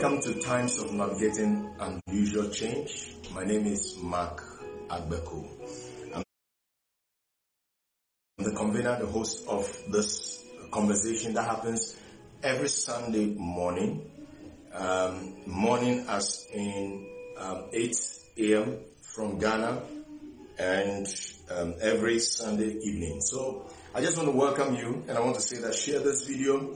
Welcome to Times of Navigating Unusual Change. My name is Mark Agbeku. I'm the convener, the host of this conversation that happens every Sunday morning. Um, morning as in um, 8 a.m. from Ghana and um, every Sunday evening. So I just want to welcome you and I want to say that share this video,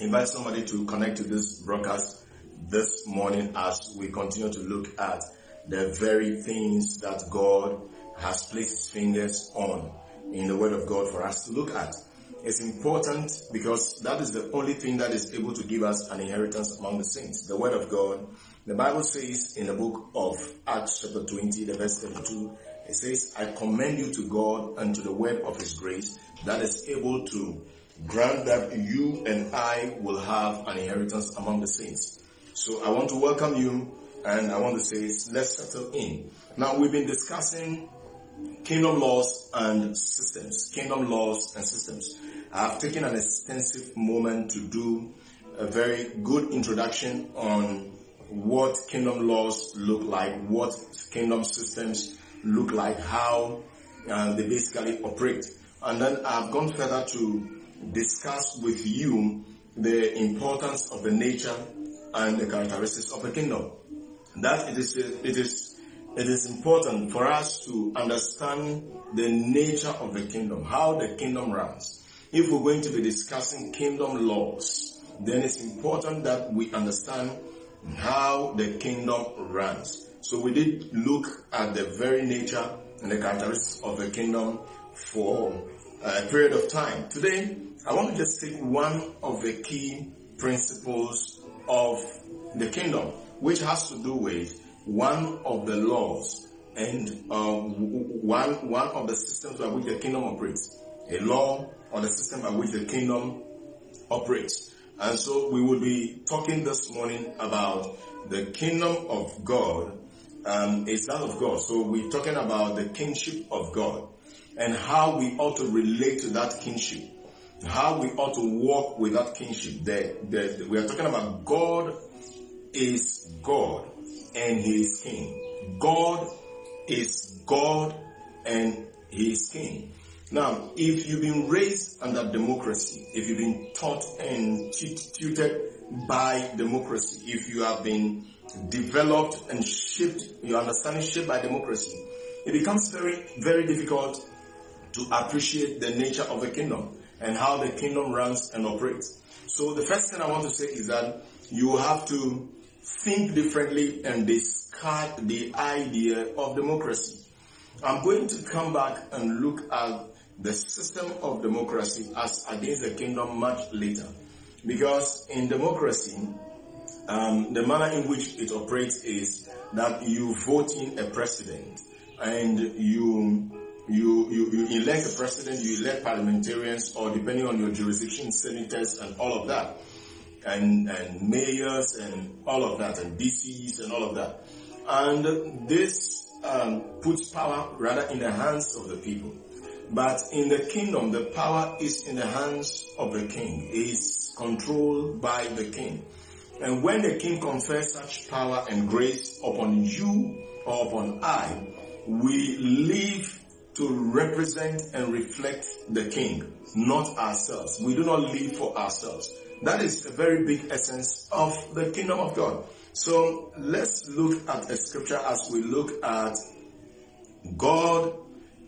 invite somebody to connect to this broadcast this morning as we continue to look at the very things that God has placed his fingers on in the word of God for us to look at. It's important because that is the only thing that is able to give us an inheritance among the saints. The word of God. The Bible says in the book of Acts chapter 20, the verse 32, it says, I commend you to God and to the word of his grace that is able to grant that you and I will have an inheritance among the saints. So I want to welcome you and I want to say let's settle in. Now we've been discussing kingdom laws and systems. Kingdom laws and systems. I've taken an extensive moment to do a very good introduction on what kingdom laws look like, what kingdom systems look like, how uh, they basically operate. And then I've gone further to discuss with you the importance of the nature and the characteristics of a kingdom. That it is, it is, it is important for us to understand the nature of the kingdom, how the kingdom runs. If we're going to be discussing kingdom laws, then it's important that we understand how the kingdom runs. So we did look at the very nature and the characteristics of the kingdom for uh, a period of time. Today, I want to just take one of the key principles of the kingdom, which has to do with one of the laws and um, one one of the systems by which the kingdom operates. A law or the system by which the kingdom operates. And so we will be talking this morning about the kingdom of God um, is that of God. So we're talking about the kingship of God and how we ought to relate to that kingship, how we ought to walk with that the, we are talking about God is God and He is King. God is God and He is King. Now, if you've been raised under democracy, if you've been taught and tutored by democracy, if you have been developed and shaped, your understanding shaped by democracy, it becomes very, very difficult to appreciate the nature of the kingdom and how the kingdom runs and operates. So the first thing I want to say is that you have to think differently and discard the idea of democracy. I'm going to come back and look at the system of democracy as against the kingdom much later. Because in democracy, um, the manner in which it operates is that you vote in a president and you you, you, you elect a president, you elect parliamentarians, or depending on your jurisdiction, senators and all of that, and, and mayors and all of that, and DCs and all of that. And this um, puts power rather in the hands of the people. But in the kingdom, the power is in the hands of the king, is controlled by the king. And when the king confers such power and grace upon you or upon I, we live to represent and reflect the king, not ourselves. We do not live for ourselves. That is a very big essence of the kingdom of God. So let's look at a scripture as we look at God,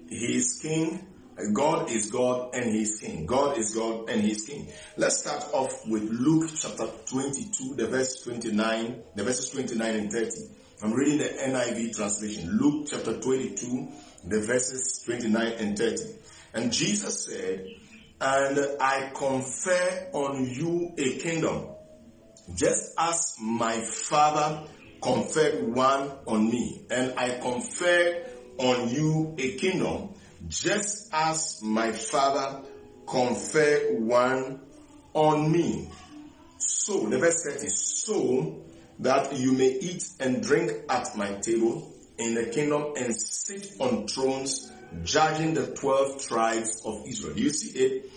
He is King, God is God and He is King. God is God and He is King. Let's start off with Luke chapter 22, the verse 29, the verses 29 and 30. I'm reading the NIV translation. Luke chapter 22, the verses 29 and 30. And Jesus said, and I confer on you a kingdom, just as my father conferred one on me, and I confer on you a kingdom, just as my father conferred one on me. So, the verse 30, so that you may eat and drink at my table in the kingdom and sit on thrones judging the 12 tribes of Israel. You see it?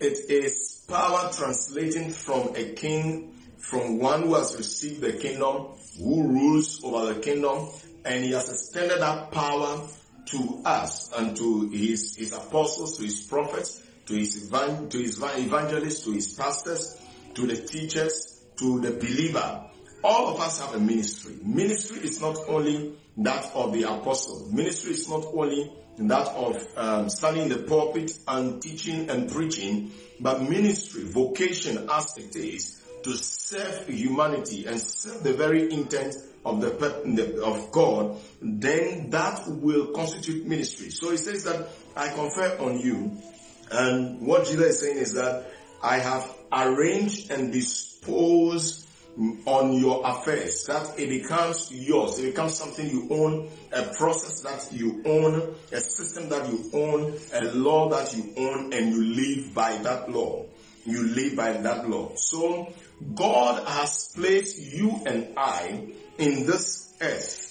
It is power translating from a king from one who has received the kingdom, who rules over the kingdom, and he has extended that power to us and to his, his apostles, to his prophets, to his, to his evangelists, to his pastors, to the teachers, to the believer. All of us have a ministry. Ministry is not only that of the apostle. Ministry is not only that of um, standing in the pulpit and teaching and preaching, but ministry, vocation as it is, to serve humanity and serve the very intent of the of God, then that will constitute ministry. So he says that I confer on you, and what Jesus is saying is that I have arranged and disposed on your affairs, that it becomes yours. It becomes something you own, a process that you own, a system that you own, a law that you own, and you live by that law. You live by that law. So God has placed you and I in this earth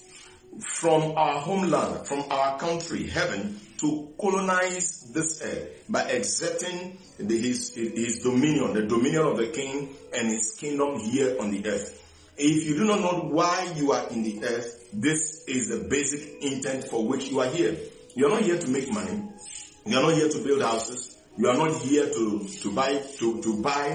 from our homeland, from our country, heaven, to colonize this earth by exerting the, his, his dominion, the dominion of the king and his kingdom here on the earth. If you do not know why you are in the earth, this is the basic intent for which you are here. You are not here to make money. You are not here to build houses. You are not here to, to buy, to, to buy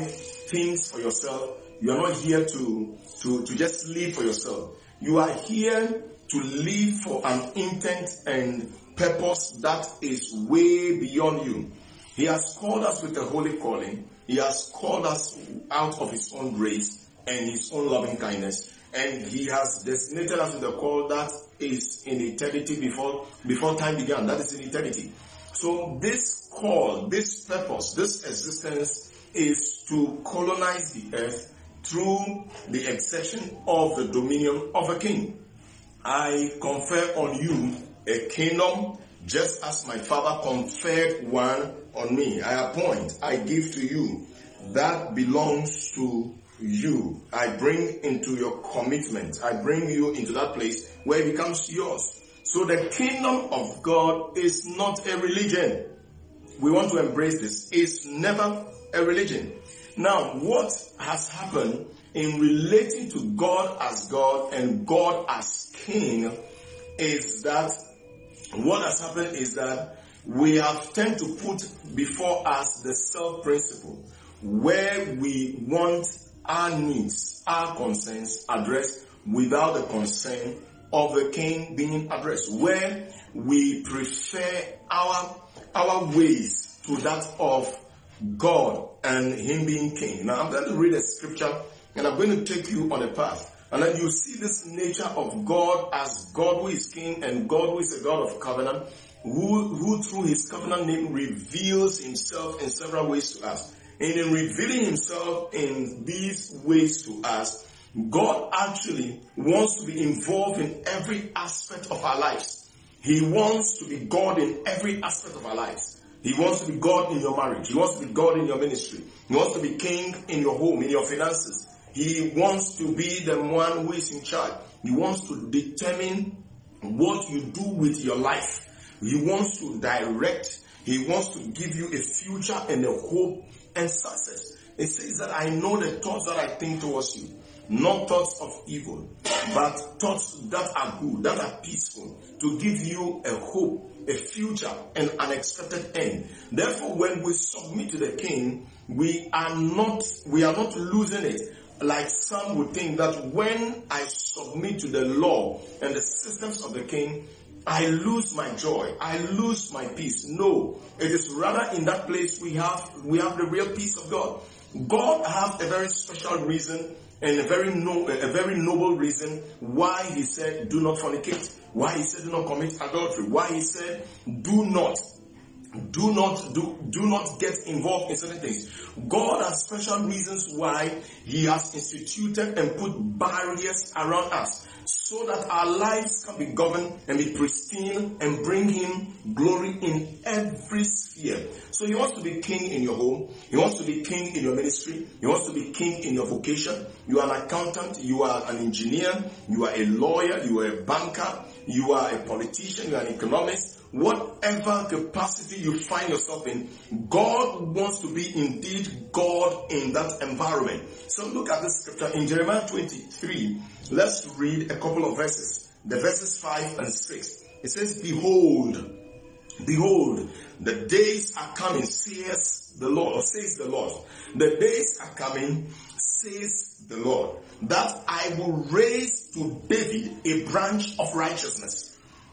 things for yourself. You are not here to, to, to just live for yourself. You are here to live for an intent and purpose that is way beyond you. He has called us with a holy calling. He has called us out of His own grace and His own loving kindness. And He has designated us with a call that is in eternity before, before time began. That is in eternity. So this call, this purpose, this existence is to colonize the earth through the exertion of the dominion of a king. I confer on you a kingdom just as my father conferred one on me. I appoint, I give to you. That belongs to you. I bring into your commitment. I bring you into that place where it becomes yours. So the kingdom of God is not a religion. We want to embrace this. It's never a religion. Now, what has happened in relating to God as God and God as King is that what has happened is that we have tend to put before us the self principle where we want our needs, our concerns addressed without the concern of the king being addressed, where we prefer our, our ways to that of God and Him being King. Now I'm going to read a scripture and I'm going to take you on a path. And then you see this nature of God as God who is King and God who is a God of covenant, who, who through His covenant name reveals Himself in several ways to us. And in revealing Himself in these ways to us, God actually wants to be involved in every aspect of our lives. He wants to be God in every aspect of our lives. He wants to be God in your marriage. He wants to be God in your ministry. He wants to be king in your home, in your finances. He wants to be the one who is in charge. He wants to determine what you do with your life. He wants to direct. He wants to give you a future and a hope and success. It says that I know the thoughts that I think towards you, not thoughts of evil, but thoughts that are good, that are peaceful, to give you a hope a future, an unexpected end. Therefore, when we submit to the king, we are not, we are not losing it. Like some would think that when I submit to the law and the systems of the king, I lose my joy. I lose my peace. No, it is rather in that place we have, we have the real peace of God. God has a very special reason and a very no, a very noble reason why he said, do not fornicate. Why he said, do not commit adultery. Why he said, do not do not do do not get involved in certain things. God has special reasons why He has instituted and put barriers around us so that our lives can be governed and be pristine and bring Him glory in every sphere. So He wants to be king in your home. He wants to be king in your ministry. He wants to be king in your vocation. You are an accountant. You are an engineer. You are a lawyer. You are a banker. You are a politician. You are an economist whatever capacity you find yourself in, God wants to be indeed God in that environment. So look at this scripture in Jeremiah 23. Let's read a couple of verses. The verses 5 and 6. It says, Behold, behold, the days are coming, says the Lord, or says the Lord. The days are coming, says the Lord, that I will raise to David a branch of righteousness.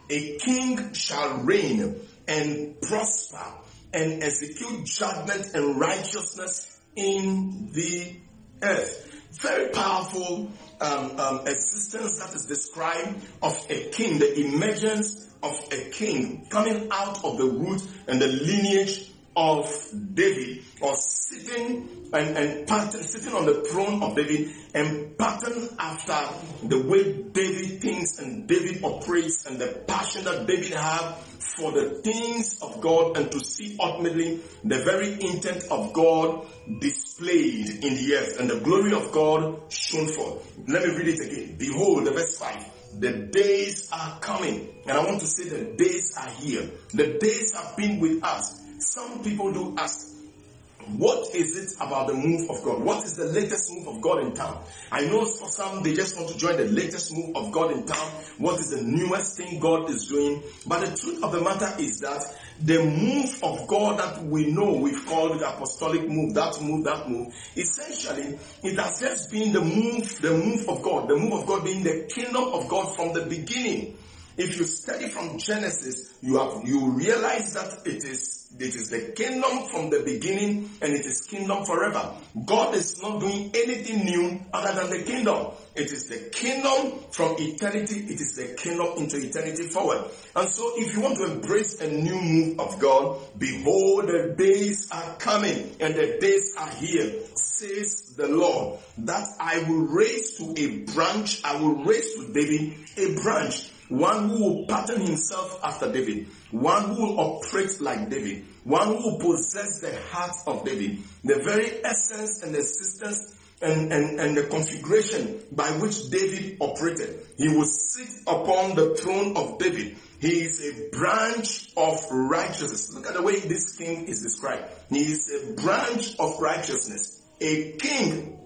A king shall reign and prosper and execute judgment and righteousness in the earth. Very powerful um, um, existence that is described of a king, the emergence of a king coming out of the root and the lineage of David or sitting and, and pattern, sitting on the throne of David and pattern after the way David thinks and David operates and the passion that David had for the things of God and to see ultimately the very intent of God displayed in the earth and the glory of God shown forth. Let me read it again. Behold, the verse 5. The days are coming. And I want to say the days are here. The days have been with us. Some people do ask, what is it about the move of God? What is the latest move of God in town? I know for some they just want to join the latest move of God in town. What is the newest thing God is doing? But the truth of the matter is that the move of God that we know we've called the apostolic move, that move, that move, essentially it has just been the move, the move of God, the move of God being the kingdom of God from the beginning. If you study from Genesis, you have, you realize that it is, it is the kingdom from the beginning and it is kingdom forever. God is not doing anything new other than the kingdom. It is the kingdom from eternity. It is the kingdom into eternity forward. And so if you want to embrace a new move of God, behold the days are coming and the days are here, says the Lord, that I will raise to a branch, I will raise to David a branch one who will pattern himself after David, one who will operate like David, one who will possess the heart of David, the very essence and existence and, and, and the configuration by which David operated. He will sit upon the throne of David. He is a branch of righteousness. Look at the way this king is described. He is a branch of righteousness. A king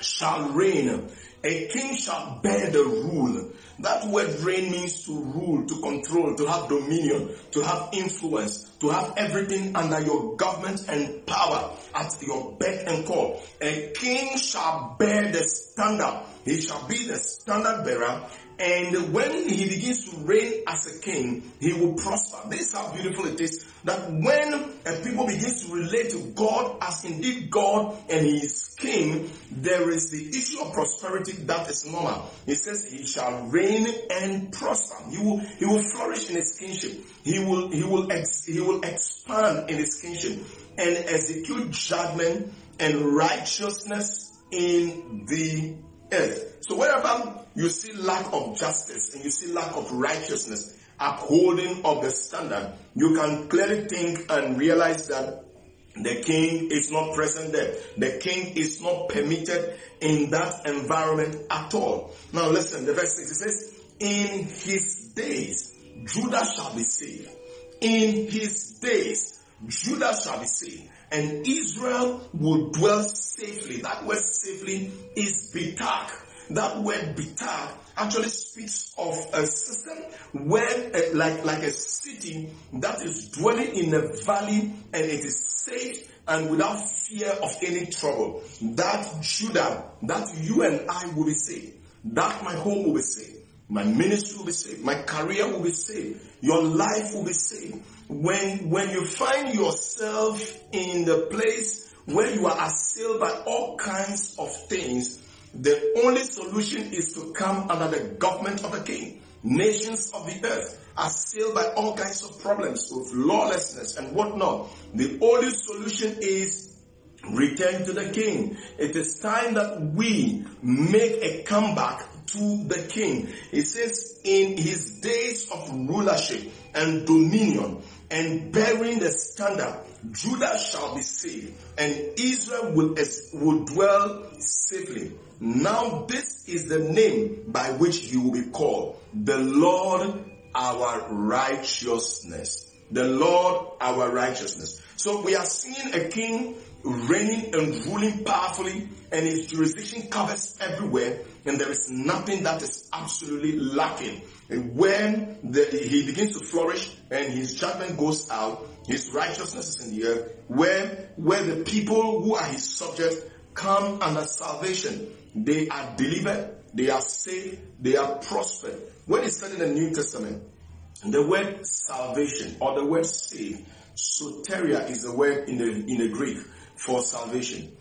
shall reign. A king shall bear the rule. That word reign means to rule, to control, to have dominion, to have influence, to have everything under your government and power at your beck and call. A king shall bear the standard. He shall be the standard bearer and when he begins to reign as a king, he will prosper. This is how beautiful it is that when a people begins to relate to God as indeed God and he is king, there is the issue of prosperity that is normal. He says he shall reign and prosper. He will, he will flourish in his kingship. He will, he will, ex, he will expand in his kingship and execute judgment and righteousness in the earth. So wherever you see lack of justice and you see lack of righteousness, upholding of the standard, you can clearly think and realize that the king is not present there. The king is not permitted in that environment at all. Now listen, the verse 6 it says, In his days, Judah shall be saved. In his days, Judah shall be saved and Israel will dwell safely. That word safely is bitak. That word bitak actually speaks of a system where, uh, like, like a city that is dwelling in a valley and it is safe and without fear of any trouble. That Judah, that you and I will be saved. That my home will be saved. My ministry will be saved. My career will be saved. Your life will be saved. When, when you find yourself in the place where you are assailed by all kinds of things, the only solution is to come under the government of the king. Nations of the earth are assailed by all kinds of problems with lawlessness and whatnot. The only solution is return to the king. It is time that we make a comeback to the king. It says, in his days of rulership and dominion and bearing the standard, Judah shall be saved and Israel will, will dwell safely. Now this is the name by which he will be called. The Lord our righteousness. The Lord our righteousness. So we are seeing a king reigning and ruling powerfully, and his jurisdiction covers everywhere, and there is nothing that is absolutely lacking. And when the, he begins to flourish and his judgment goes out, his righteousness is in the earth, where, where the people who are his subjects come under salvation. They are delivered, they are saved, they are prospered. When it's said in the New Testament, the word salvation or the word save, soteria is the word in the, in the Greek for salvation.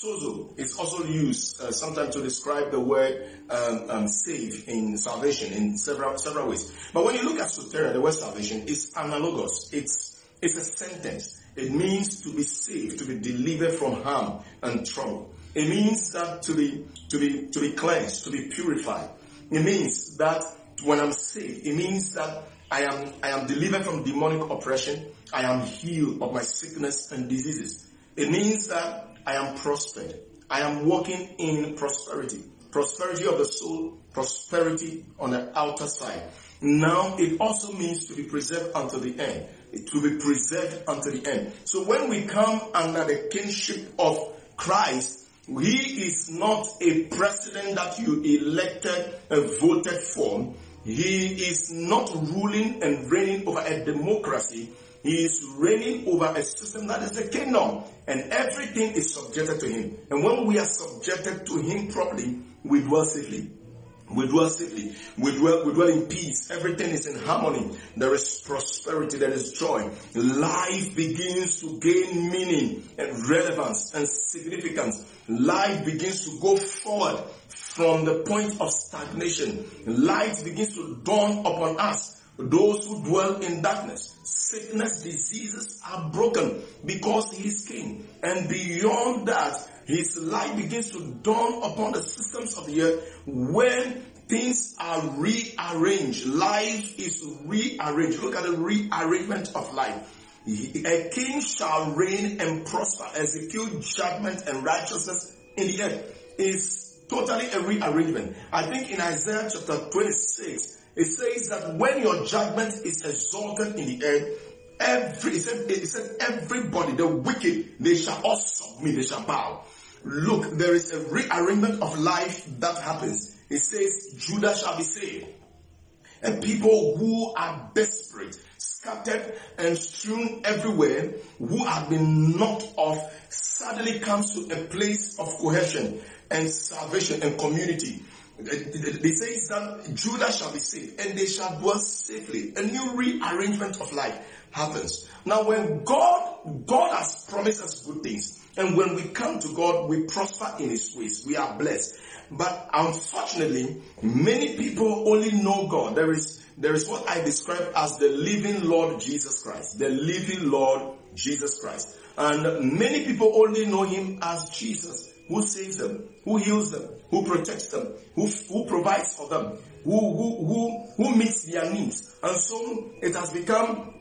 Sozo is also used uh, sometimes to describe the word um, um, save in salvation in several several ways. But when you look at soteria, the word salvation is analogous. It's it's a sentence. It means to be saved, to be delivered from harm and trouble. It means that to be to be to be cleansed, to be purified. It means that when I'm saved, it means that I am I am delivered from demonic oppression. I am healed of my sickness and diseases. It means that I am prospered. I am walking in prosperity. Prosperity of the soul, prosperity on the outer side. Now it also means to be preserved unto the end. To be preserved unto the end. So when we come under the kingship of Christ, he is not a president that you elected and voted for. He is not ruling and reigning over a democracy. He is reigning over a system that is the kingdom and everything is subjected to him. And when we are subjected to him properly, we dwell safely. We dwell safely. We dwell, we dwell in peace. Everything is in harmony. There is prosperity. There is joy. Life begins to gain meaning and relevance and significance. Life begins to go forward from the point of stagnation. Light begins to dawn upon us those who dwell in darkness, sickness, diseases are broken because he is king. And beyond that, his light begins to dawn upon the systems of the earth when things are rearranged. Life is rearranged. Look at the rearrangement of life. A king shall reign and prosper, execute judgment and righteousness in the earth. Is totally a rearrangement. I think in Isaiah chapter 26, it says that when your judgment is exalted in the earth, every, it said, it said everybody, the wicked, they shall all submit, they shall bow. Look, there is a rearrangement of life that happens. It says Judah shall be saved. And people who are desperate, scattered and strewn everywhere, who have been knocked off, suddenly comes to a place of cohesion and salvation and community. They say that Judah shall be saved and they shall dwell safely. A new rearrangement of life happens. Now when God, God has promised us good things and when we come to God, we prosper in His ways. We are blessed. But unfortunately, many people only know God. There is, there is what I describe as the living Lord Jesus Christ. The living Lord Jesus Christ. And many people only know Him as Jesus who saves them, who heals them, who protects them, who, who provides for them, who, who, who, who meets their needs. And so it has become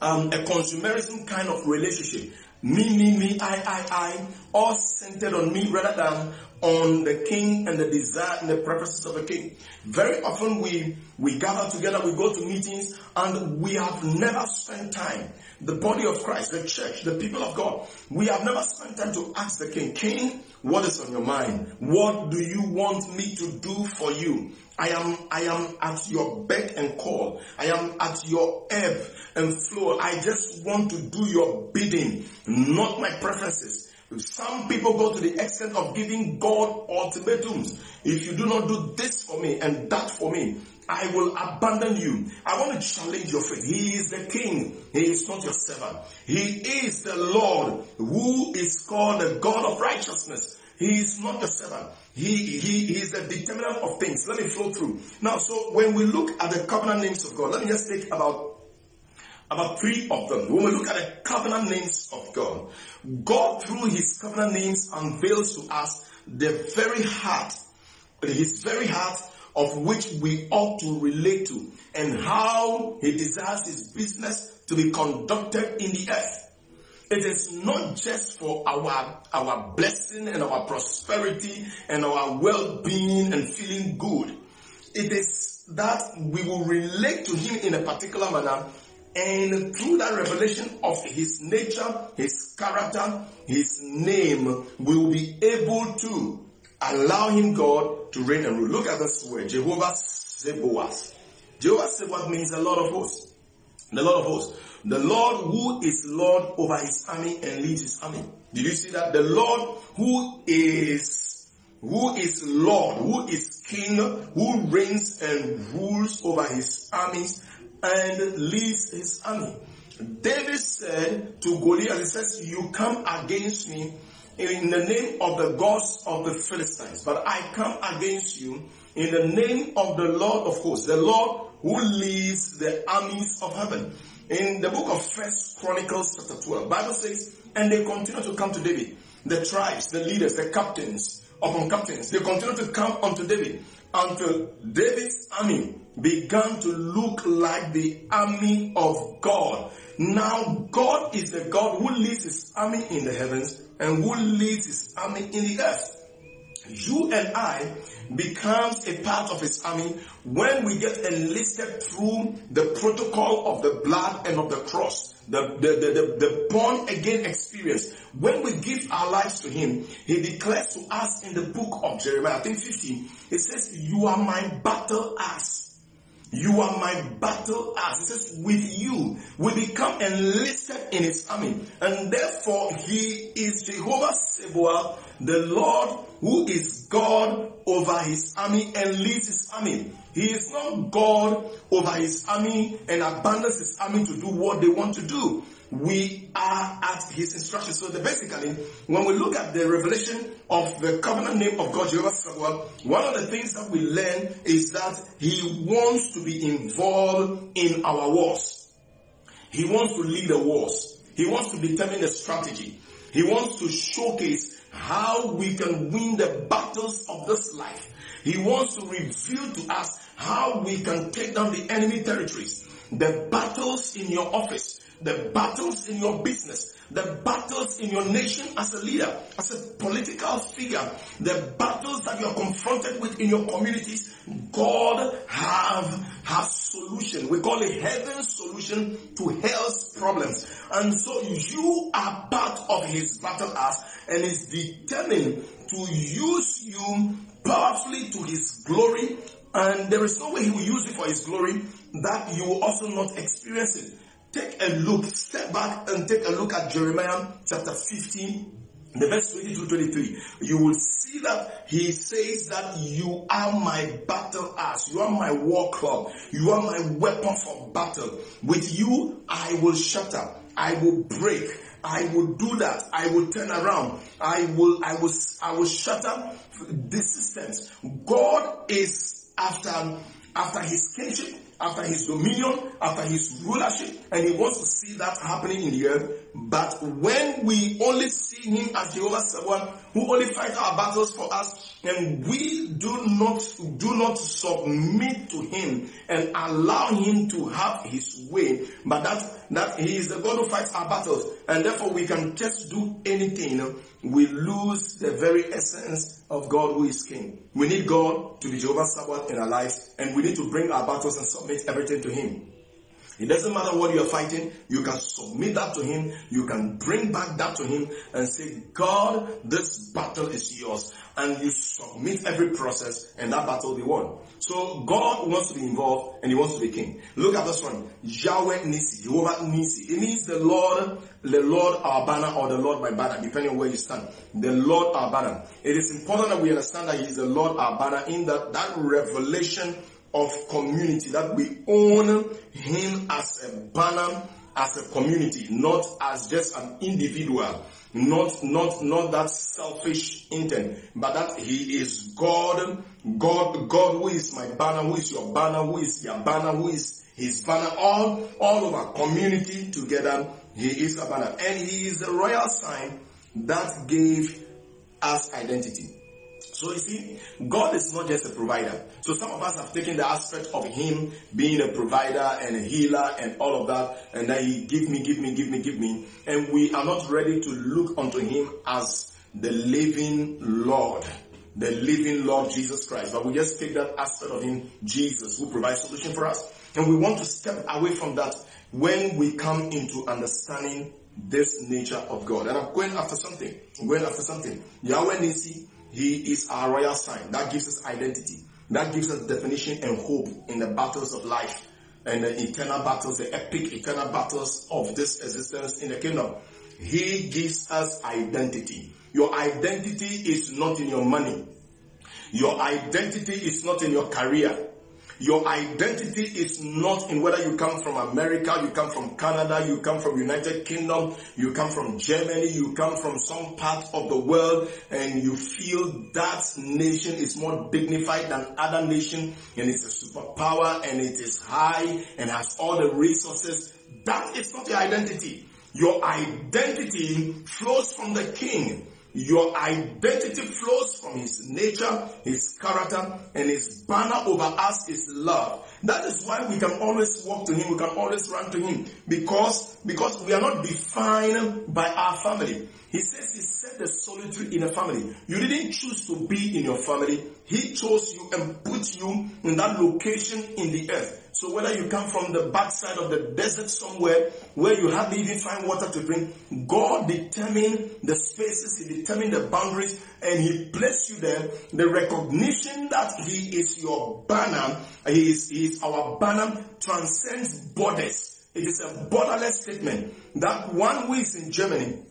um, a consumerism kind of relationship. Me, me, me, I, I, I, all centered on me rather than on the king and the desire and the purposes of the king. Very often we, we gather together, we go to meetings and we have never spent time. The body of Christ, the church, the people of God, we have never spent time to ask the king, King, what is on your mind? What do you want me to do for you? I am, I am at your beck and call. I am at your ebb and flow. I just want to do your bidding, not my preferences. Some people go to the extent of giving God ultimatums. If you do not do this for me and that for me, I will abandon you. I want to challenge your faith. He is the king. He is not your servant. He is the Lord who is called the God of righteousness. He is not the servant. He, he, he is the determinant of things. Let me flow through. Now, so when we look at the covenant names of God, let me just take about about three of them. When we look at the covenant names of God, God through his covenant names unveils to us the very heart, his very heart of which we ought to relate to and how he desires his business to be conducted in the earth. It is not just for our, our blessing and our prosperity and our well-being and feeling good. It is that we will relate to him in a particular manner And through that revelation of his nature, his character, his name, will be able to allow him, God, to reign and rule. Look at this word, Jehovah Sabaoth. Jehovah Sabaoth means the Lord of hosts. The Lord of hosts. The Lord who is Lord over his army and leads his army. Did you see that? The Lord who is, who is Lord, who is King, who reigns and rules over his armies and leads his army. David said to Goliath, he says, you come against me in the name of the gods of the Philistines, but I come against you in the name of the Lord of hosts, the Lord who leads the armies of heaven. In the book of First Chronicles chapter 12, Bible says, and they continue to come to David. The tribes, the leaders, the captains, upon captains, they continue to come unto David until David's army began to look like the army of God. Now God is the God who leads his army in the heavens and who leads his army in the earth. You and I becomes a part of his army when we get enlisted through the protocol of the blood and of the cross. The, the, the, the, born again experience. When we give our lives to him, he declares to us in the book of Jeremiah, I think 15, it says, you are my battle ass. You are my battle ass. It says, with you, we become enlisted in his army. And therefore, he is Jehovah Sabaoth, the Lord who is God over his army and leads his army. He is not God over his army and abandons his army to do what they want to do. We are at his instruction. So basically, when we look at the revelation of the covenant name of God, Jehovah Sabaoth, one of the things that we learn is that he wants to be involved in our wars. He wants to lead the wars. He wants to determine the strategy. He wants to showcase how we can win the battles of this life. He wants to reveal to us how we can take down the enemy territories, the battles in your office, the battles in your business, the battles in your nation as a leader, as a political figure, the battles that you are confronted with in your communities, God have has solution. We call it heaven's solution to hell's problems. And so you are part of his battle ass and is determined to use you powerfully to his glory. And there is no way he will use it for his glory that you will also not experience it. Take a look, step back and take a look at Jeremiah chapter 15, the verse 22 23. You will see that he says that you are my battle ass. You are my war club. You are my weapon for battle. With you, I will shatter. I will break. I will do that. I will turn around. I will, I will, I will shatter the systems. God is after, after his kingship after his dominion, after his rulership, and he wants to see that happening in the earth. But when we only see him as Jehovah Sabaoth, who only fight our battles for us, and we do not, do not submit to him and allow him to have his way, but that, that he is the God who fights our battles, and therefore we can just do anything, we lose the very essence of God who is King. We need God to be Jehovah Sabaoth in our lives, and we need to bring our battles and submit everything to Him. It doesn't matter what you're fighting, you can submit that to Him, you can bring back that to Him and say, God, this battle is yours. And you submit every process and that battle will be won. So God wants to be involved and He wants to be king. Look at this one. Yahweh Nisi, Jehovah Nisi. It means the Lord, the Lord our banner or the Lord my banner, depending on where you stand. The Lord our banner. It is important that we understand that He is the Lord our banner in that, that revelation of community, that we own Him as a banner, as a community, not as just an individual, not, not, not that selfish intent, but that He is God, God, God who is my banner, who is your banner, who is your banner, who is His banner, all, all of our community together, He is a banner. And He is the royal sign that gave us identity. So you see, God is not just a provider. So some of us have taken the aspect of Him being a provider and a healer and all of that, and that He give me, give me, give me, give me, and we are not ready to look unto Him as the living Lord, the living Lord Jesus Christ. But we just take that aspect of Him, Jesus, who provides solution for us, and we want to step away from that when we come into understanding this nature of God. And I'm going after something. I'm going after something. Yahweh Nisi, He is our royal sign. That gives us identity. That gives us definition and hope in the battles of life and the eternal battles, the epic eternal battles of this existence in the kingdom. He gives us identity. Your identity is not in your money. Your identity is not in your career. Your identity is not in whether you come from America, you come from Canada, you come from United Kingdom, you come from Germany, you come from some part of the world and you feel that nation is more dignified than other nation and it's a superpower and it is high and has all the resources. That is not your identity. Your identity flows from the king. Your identity flows from his nature, his character, and his banner over us is love. That is why we can always walk to him, we can always run to him, because, because we are not defined by our family. He says he set the solitary in a family. You didn't choose to be in your family. He chose you and put you in that location in the earth. So whether you come from the backside of the desert somewhere where you hardly even find water to drink, God determined the spaces, He determined the boundaries, and He placed you there. The recognition that He is your banner, He is, he is our banner, transcends borders. It is a borderless statement that one who is in Germany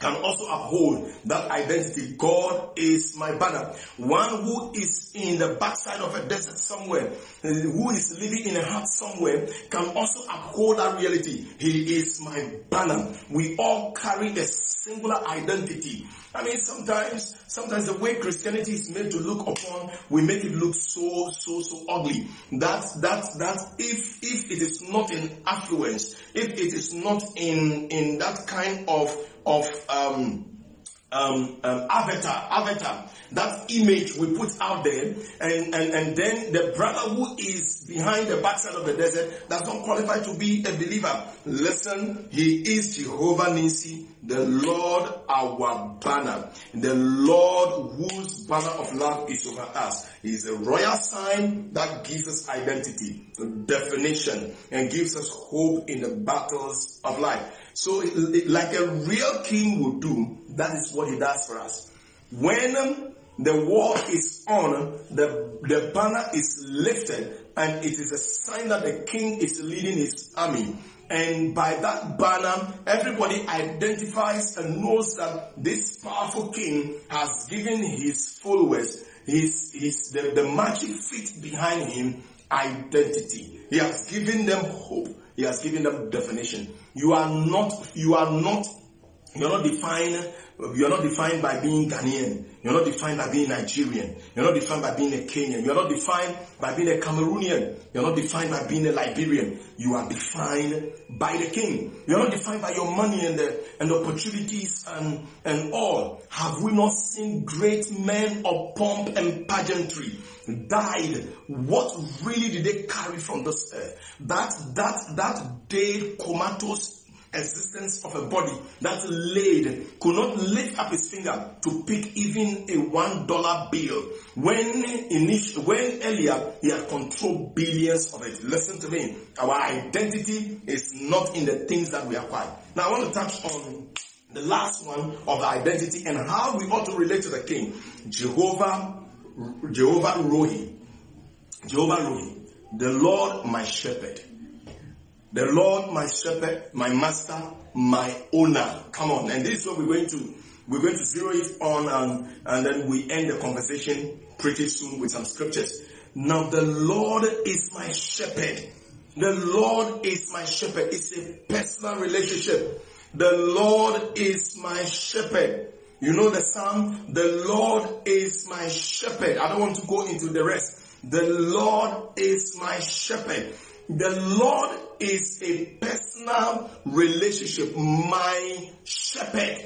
can also uphold that identity. God is my banner. One who is in the backside of a desert somewhere, who is living in a hut somewhere, can also uphold that reality. He is my banner. We all carry a singular identity. I mean, sometimes, sometimes the way Christianity is made to look upon, we make it look so, so, so ugly. That, that, that if, if it is not in affluence, if it is not in, in that kind of of um, um, um, avatar, avatar, that image we put out there, and, and, and then the brother who is behind the backside of the desert does not qualify to be a believer. Listen, he is Jehovah Nisi, the Lord our banner, the Lord whose banner of love is over us. He is a royal sign that gives us identity, definition, and gives us hope in the battles of life. So, like a real king would do, that is what he does for us. When um, the war is on, the, the banner is lifted, and it is a sign that the king is leading his army. And by that banner, everybody identifies and knows that this powerful king has given his followers, his, his, the, the magic feet behind him, identity. He has given them hope. He has given them definition. You are not, you are not, you're not defined, you're not defined by being Ghanaian. You're not defined by being Nigerian. You're not defined by being a Kenyan. You're not defined by being a Cameroonian. You're not defined by being a Liberian. You are defined by the King. You're not defined by your money and the, and the opportunities and, and all. Have we not seen great men of pomp and pageantry died? What really did they carry from this earth? That, that, that dead comatose existence of a body that laid could not lift up his finger to pick even a one dollar bill when initial, when earlier he had controlled billions of it. Listen to me. Our identity is not in the things that we acquire. Now I want to touch on the last one of the identity and how we ought to relate to the king. Jehovah, Jehovah Rohi. Jehovah Rohi. The Lord my shepherd. The Lord, my shepherd, my master, my owner. Come on. And this is what we're going to, we're going to zero it on and, and then we end the conversation pretty soon with some scriptures. Now the Lord is my shepherd. The Lord is my shepherd. It's a personal relationship. The Lord is my shepherd. You know the psalm, the Lord is my shepherd. I don't want to go into the rest. The Lord is my shepherd. The Lord is a personal relationship. My shepherd.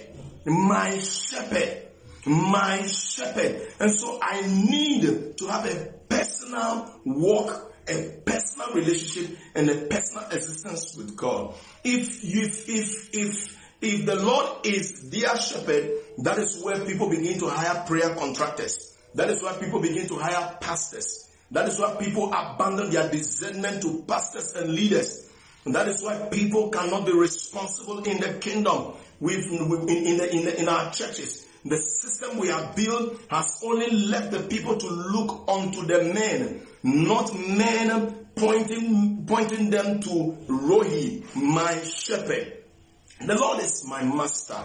My shepherd. My shepherd. And so I need to have a personal walk, a personal relationship, and a personal existence with God. If, if, if, if, if the Lord is their shepherd, that is where people begin to hire prayer contractors. That is where people begin to hire pastors. That is why people abandon their discernment to pastors and leaders. And that is why people cannot be responsible in the kingdom. In, in, the, in, the, in our churches, the system we have built has only left the people to look unto the men, not men pointing, pointing them to Rohi, my shepherd. The Lord is my master.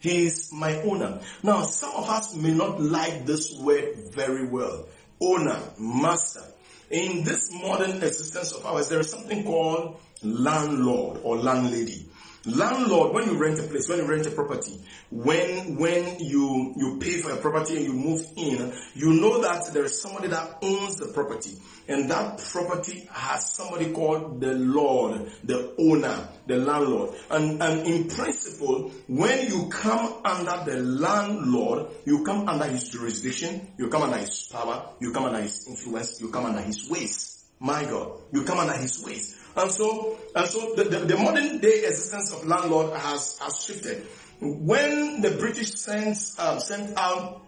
He is my owner. Now, some of us may not like this word very well. Owner, master. In this modern existence of ours, there is something called landlord or landlady. Landlord, when you rent a place, when you rent a property, when, when you, you pay for a property and you move in, you know that there is somebody that owns the property. And that property has somebody called the Lord, the owner, the landlord. And, and in principle, when you come under the landlord, you come under his jurisdiction, you come under his power, you come under his influence, you come under his ways. My God, you come under his ways. And so, and so the, the, the modern day existence of landlord has, has shifted. When the British sent, um, sent out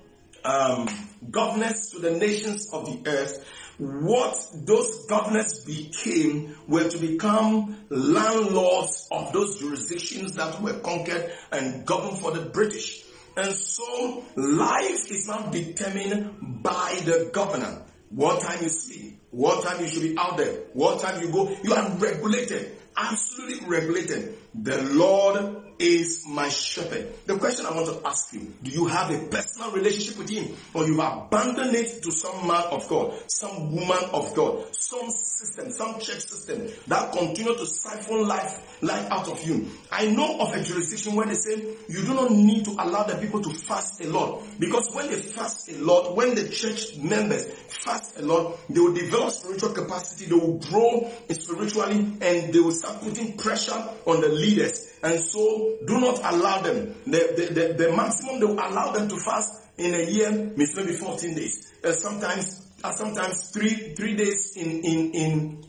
um, governors to the nations of the earth, what those governors became were to become landlords of those jurisdictions that were conquered and governed for the British. And so life is now determined by the governor. What time you sleep, what time you should be out there, what time you go. You are regulated, absolutely regulated. The Lord is my shepherd. The question I want to ask you, do you have a personal relationship with him or you abandoned it to some man of God, some woman of God, some system, some church system that continue to siphon life, life out of you? I know of a jurisdiction where they say you do not need to allow the people to fast a lot because when they fast a lot, when the church members fast a lot, they will develop spiritual capacity, they will grow spiritually and they will start putting pressure on the leaders and so do not allow them. The, the, the, the maximum they will allow them to fast in a year means maybe 14 days. Uh, sometimes, uh, sometimes three, three days in, in, in,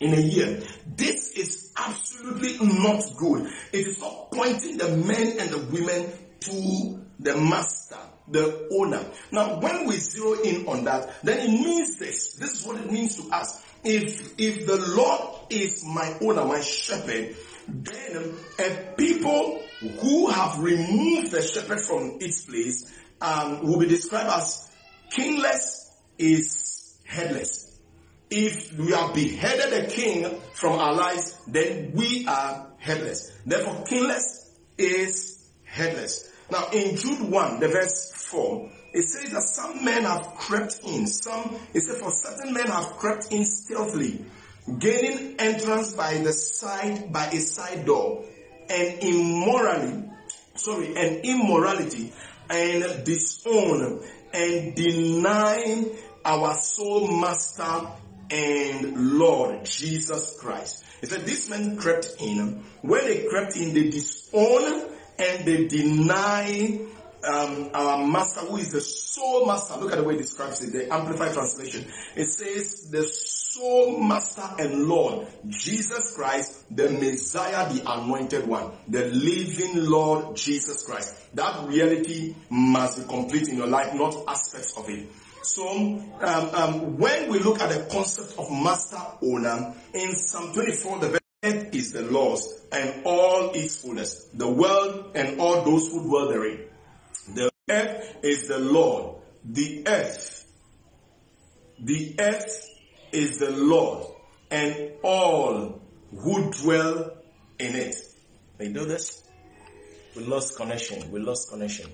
in a year. This is absolutely not good. It is not pointing the men and the women to the master, the owner. Now, when we zero in on that, then it means this. This is what it means to us. If, if the Lord is my owner, my shepherd, then a people who have removed the shepherd from its place um, will be described as kingless is headless. If we have beheaded a king from our lives, then we are headless. Therefore, kingless is headless. Now, in Jude 1, the verse 4, it says that some men have crept in. Some, it says for certain men have crept in stealthily gaining entrance by the side, by a side door, and immorally, sorry, and immorality, and disown, and denying our sole master and Lord Jesus Christ. He said, these men crept in. When they crept in, they disown and they deny um, our master who is the sole master. Look at the way it describes it, the Amplified Translation. It says the sole master and Lord, Jesus Christ, the Messiah, the anointed one, the living Lord Jesus Christ. That reality must be complete in your life, not aspects of it. So, um, um, when we look at the concept of master owner in Psalm 24, the earth is the Lord's and all its fullness, the world and all those who dwell therein. Earth is the Lord. The earth. The earth is the Lord and all who dwell in it. You know this? We lost connection. We lost connection.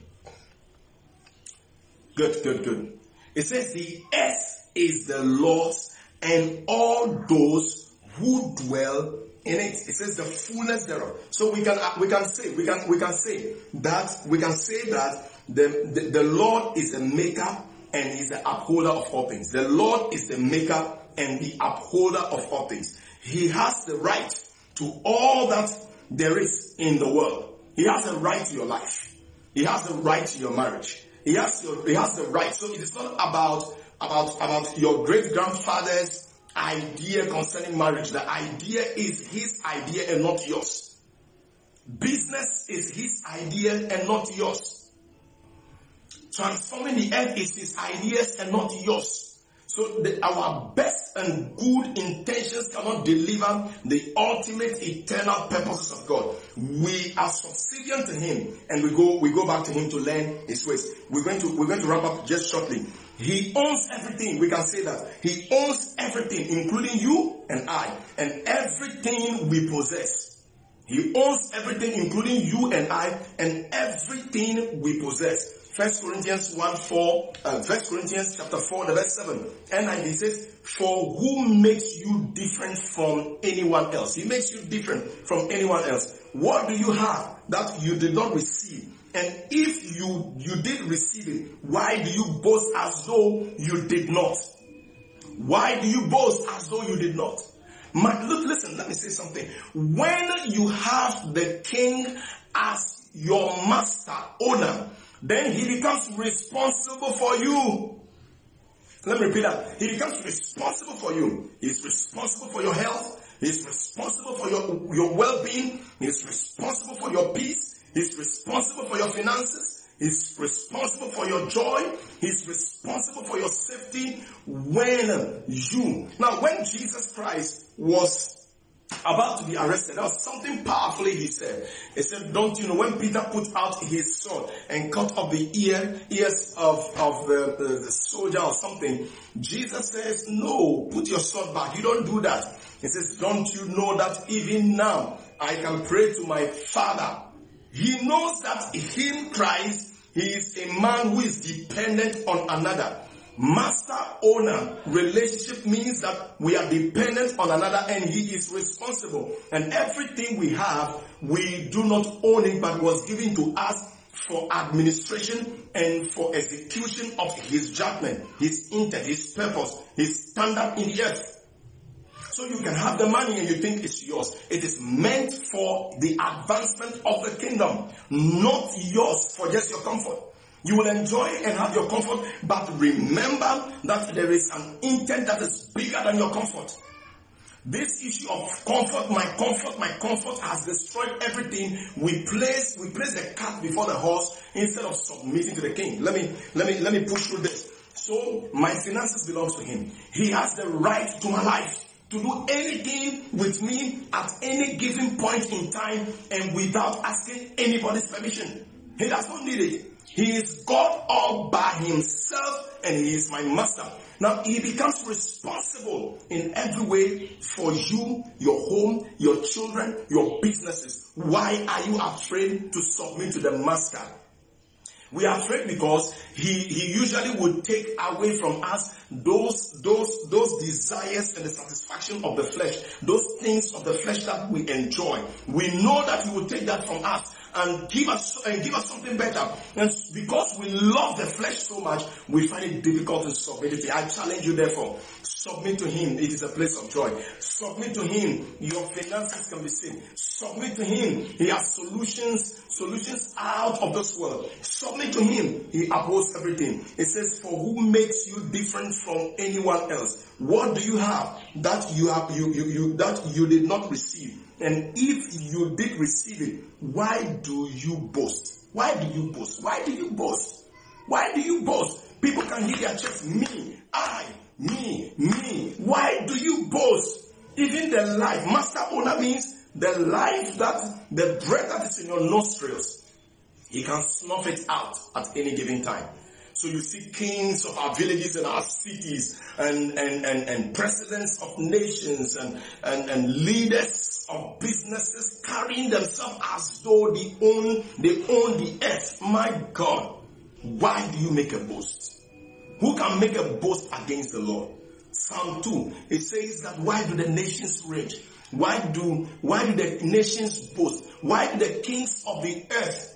Good, good, good. It says the earth is the Lord's and all those who dwell in it. It says the fullness thereof. So we can we can say we can we can say that we can say that the, the, Lord is the maker and he's the upholder of all things. The Lord is the maker and the upholder of all things. He has the right to all that there is in the world. He has the right to your life. He has the right to your marriage. He has your, he has the right. So it is not about about about your great grandfather's idea concerning marriage. The idea is his idea and not yours. Business is his idea and not yours. Transforming the earth is his ideas and not yours. So the, our best and good intentions cannot deliver the ultimate eternal purposes of God. We are subservient to Him and we go, we go back to Him to learn His ways. We're going to, we're going to wrap up just shortly. He owns everything. We can say that. He owns everything, including you and I, and everything we possess. He owns everything, including you and I, and everything we possess. First Corinthians 1 4, uh, First Corinthians chapter 4, the verse 7. And he says, For who makes you different from anyone else? He makes you different from anyone else. What do you have that you did not receive? And if you, you did receive it, why do you boast as though you did not? Why do you boast as though you did not? My, look, listen, let me say something. When you have the king as your master, owner, then he becomes responsible for you. Let me repeat that. He becomes responsible for you. He's responsible for your health. He's responsible for your, your well-being. He's responsible for your peace. He's responsible for your finances. He's responsible for your joy. He's responsible for your safety when you. Now, when Jesus Christ was about to be arrested, there was something powerfully he said. He said, don't you know, when Peter put out his sword and cut off the ear, ears of, of the, the, the soldier or something, Jesus says, no, put your sword back. You don't do that. He says, don't you know that even now I can pray to my father he knows that in Christ, he is a man who is dependent on another. Master owner relationship means that we are dependent on another and he is responsible. And everything we have, we do not own it, but was given to us for administration and for execution of his judgment, his intent, his purpose, his standard in the earth. So you can have the money and you think it's yours. It is meant for the advancement of the kingdom, not yours for just your comfort. You will enjoy and have your comfort, but remember that there is an intent that is bigger than your comfort. This issue of comfort, my comfort, my comfort has destroyed everything. We place, we place the cat before the horse instead of submitting to the king. Let me, let me, let me push through this. So my finances belongs to him. He has the right to my life to do anything with me at any given point in time and without asking anybody's permission. He does not need it. He is God all by himself and he is my master. Now he becomes responsible in every way for you, your home, your children, your businesses. Why are you afraid to submit to the master? We are afraid because he, he usually would take away from us those, those, those desires and the satisfaction of the flesh, those things of the flesh that we enjoy. We know that he will take that from us and give us and give us something better. And because we love the flesh so much, we find it difficult to submit it. I challenge you therefore, submit to him. It is a place of joy. Submit to him. Your finances can be saved. Submit to him. He has solutions, solutions out of this world. Submit to him. He upholds everything. It says, for who makes you different from anyone else? What do you have that you have, you, you, you, that you did not receive? And if you did receive it, why do you boast? Why do you boast? Why do you boast? Why do you boast? People can hear their chest, me, I, me, me. Why do you boast? Even the life, master owner means the life that, the breath that is in your nostrils, he can snuff it out at any given time. So you see kings of our villages and our cities and, and, and, and presidents of nations and, and, and leaders of businesses carrying themselves as though they own, they own the earth. My God, why do you make a boast? Who can make a boast against the Lord? Psalm 2, it says that why do the nations rage? Why do, why do the nations boast? Why do the kings of the earth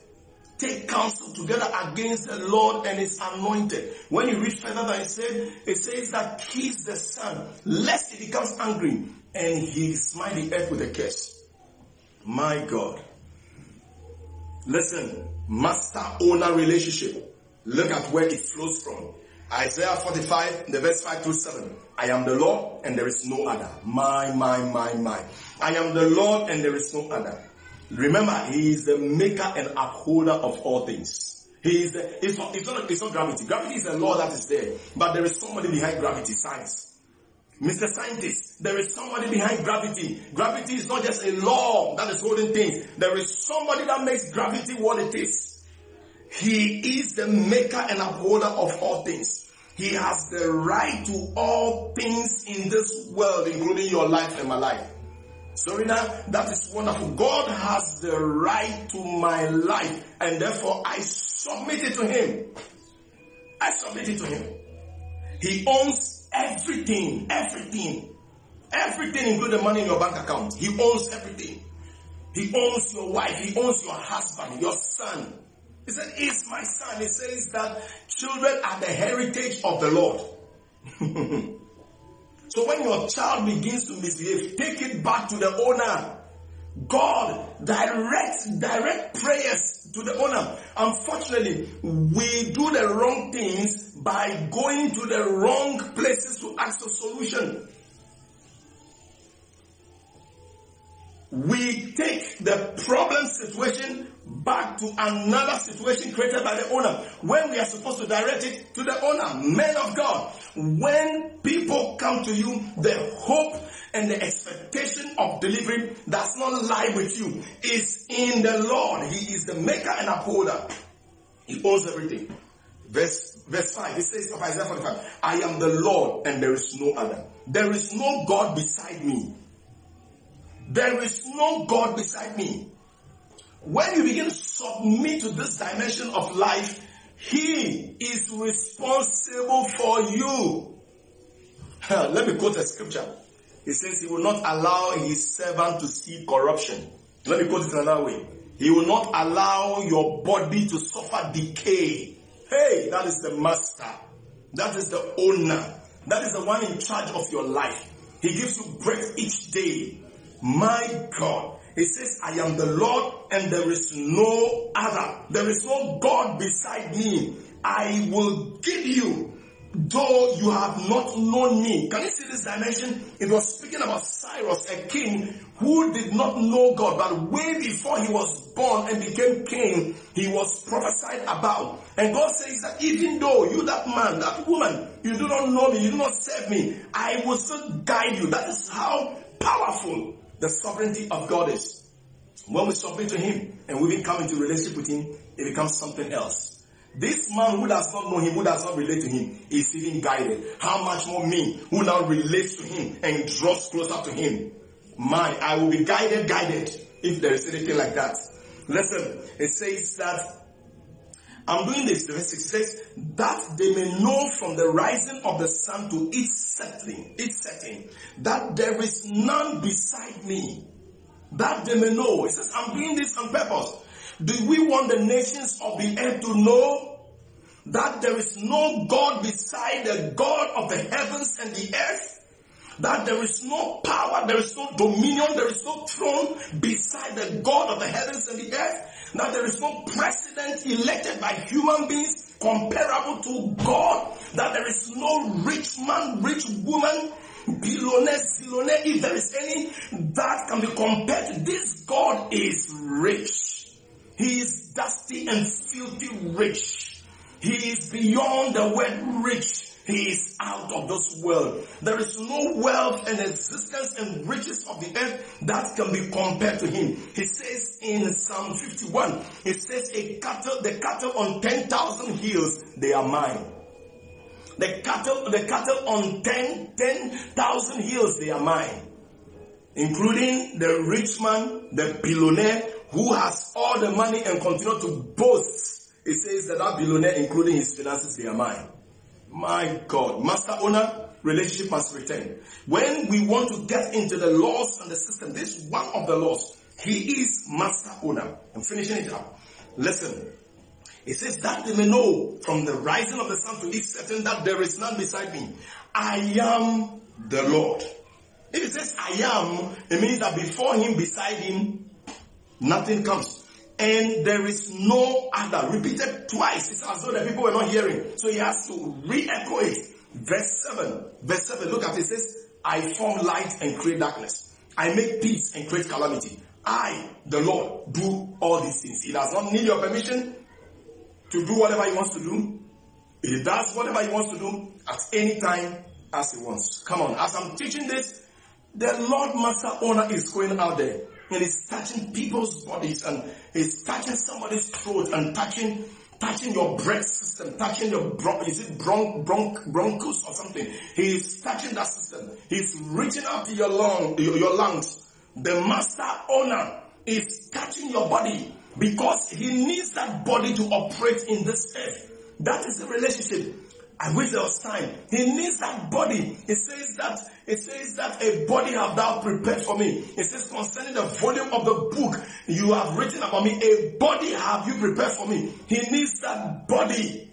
take counsel together against the Lord and his anointed. When you read further that it says, it says that kiss the son, lest he becomes angry and he smite the earth with a curse. My God. Listen, master owner relationship. Look at where it flows from. Isaiah 45, the verse 5 through 7. I am the Lord and there is no other. My, my, my, my. I am the Lord and there is no other. Remember, He is the maker and upholder of all things. He is the, it's not, it's not, it's not gravity. Gravity is a law that is there. But there is somebody behind gravity, science. Mr. Scientist, there is somebody behind gravity. Gravity is not just a law that is holding things. There is somebody that makes gravity what it is. He is the maker and upholder of all things. He has the right to all things in this world, including your life and my life. Serena, that is wonderful. God has the right to my life and therefore I submit it to Him. I submit it to Him. He owns everything, everything, everything including the money in your bank account. He owns everything. He owns your wife. He owns your husband, your son. He said, it's my son. He says that children are the heritage of the Lord. So when your child begins to misbehave, take it back to the owner. God direct direct prayers to the owner. Unfortunately, we do the wrong things by going to the wrong places to ask a solution. We take the problem situation back to another situation created by the owner when we are supposed to direct it to the owner, men of God. When people come to you, the hope and the expectation of delivery does not lie with you. It's in the Lord. He is the maker and upholder. He owns everything. Verse, verse 5, it says of Isaiah 45, I am the Lord and there is no other. There is no God beside me. There is no God beside me. When you begin to submit to this dimension of life, He is responsible for you. Let me quote a scripture. He says he will not allow his servant to see corruption. Let me quote it another way. He will not allow your body to suffer decay. Hey, that is the master. That is the owner. That is the one in charge of your life. He gives you breath each day. My God. He says, I am the Lord and there is no other. There is no God beside me. I will give you, though you have not known me. Can you see this dimension? It was speaking about Cyrus, a king who did not know God, but way before he was born and became king, he was prophesied about. And God says that even though you, that man, that woman, you do not know me, you do not serve me, I will still guide you. That is how powerful the sovereignty of God is. When we submit to Him and we become into relationship with Him, it becomes something else. This man who does not know Him, who does not relate to Him, is even guided. How much more me, who now relates to Him and draws closer to Him? My, I will be guided, guided, if there is anything like that. Listen, it says that I'm doing this, verse 6 says, that they may know from the rising of the sun to its setting, its setting, that there is none beside me. That they may know. It says, I'm doing this on purpose. Do we want the nations of the earth to know that there is no God beside the God of the heavens and the earth? That there is no power, there is no dominion, there is no throne beside the God of the heavens and the earth? That there is no president elected by human beings comparable to God? That there is no rich man, rich woman, billionaire, zillionaire, if there is any, that can be compared to this God is rich. He is dusty and filthy rich. He is beyond the word rich. He is out of this world. There is no wealth and existence and riches of the earth that can be compared to him. He says in Psalm 51, he says a cattle, the cattle on 10,000 hills, they are mine. The cattle, the cattle on 10, 10,000 hills, they are mine. Including the rich man, the billionaire who has all the money and continue to boast. It says that that billionaire, including his finances, they are mine. My God. Master owner, relationship must return. When we want to get into the laws and the system, this is one of the laws. He is master owner. I'm finishing it up. Listen. It says that they may know from the rising of the sun to its setting that there is none beside me. I am the Lord. If it says I am, it means that before him, beside him, nothing comes. And there is no other. Repeated twice. It's as though the people were not hearing. So he has to re-echo it. Verse 7. Verse 7. Look at it. It says, I form light and create darkness. I make peace and create calamity. I, the Lord, do all these things. He does not need your permission. to do whatever he wants to do. He does whatever he wants to do at any time as he wants. Come on, as I'm teaching this, the Lord Master Owner is going out there and he's touching people's bodies and he's touching somebody's throat and touching touching your breath system, touching your bron- is it bron- bron- bronchus or something? He's touching that system. He's reaching out to your lung, your, your lungs. The master owner is touching your body because he needs that body to operate in this earth. That is the relationship. I wish there was time. He needs that body. It says that it says that a body have thou prepared for me. It says concerning the volume of the book you have written about me, a body have you prepared for me. He needs that body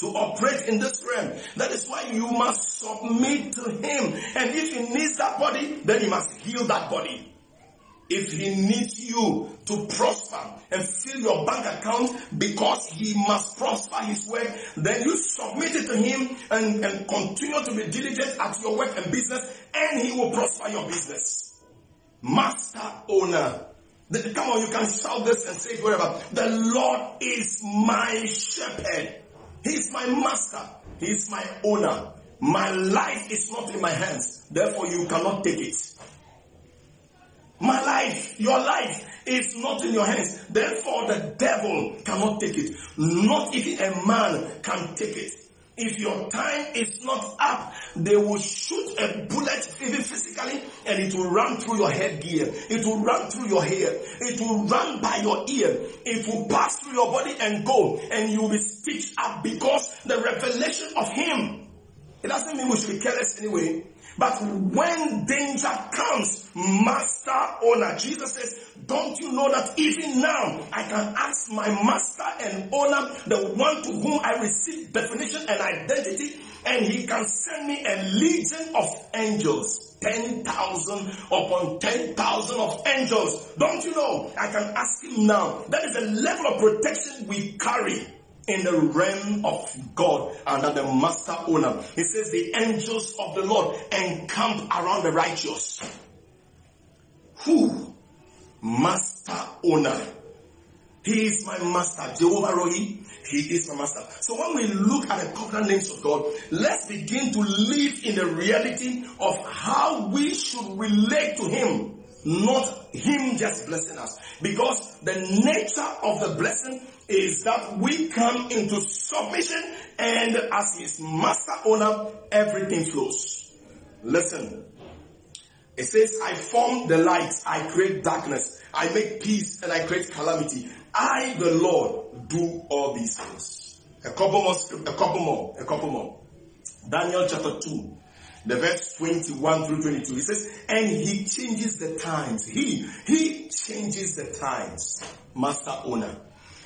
to operate in this realm. That is why you must submit to him. And if he needs that body, then he must heal that body if he needs you to prosper and fill your bank account because he must prosper his work, then you submit it to him and, and continue to be diligent at your work and business and he will prosper your business. Master owner. Come on, you can shout this and say it wherever. The Lord is my shepherd. He's my master. He's my owner. My life is not in my hands. Therefore you cannot take it. My life, your life is not in your hands. Therefore the devil cannot take it. Not even a man can take it. If your time is not up, they will shoot a bullet even physically and it will run through your headgear. It will run through your hair. It will run by your ear. It will pass through your body and go and you will be stitched up because the revelation of him. It doesn't mean we should be careless anyway. But when danger comes, master owner, Jesus says, don't you know that even now I can ask my master and owner, the one to whom I receive definition and identity, and he can send me a legion of angels. 10,000 upon 10,000 of angels. Don't you know? I can ask him now. That is the level of protection we carry in the realm of God under the master owner. He says the angels of the Lord encamp around the righteous. Who? Master owner. He is my master. Jehovah Rohi. He is my master. So when we look at the covenant names of God, let's begin to live in the reality of how we should relate to Him. Not Him just blessing us. Because the nature of the blessing is that we come into submission and as his master owner, everything flows. Listen. It says, I form the lights, I create darkness, I make peace and I create calamity. I, the Lord, do all these things. A couple more, a couple more, a couple more. Daniel chapter 2, the verse 21 through 22. He says, and he changes the times. He, he changes the times. Master owner.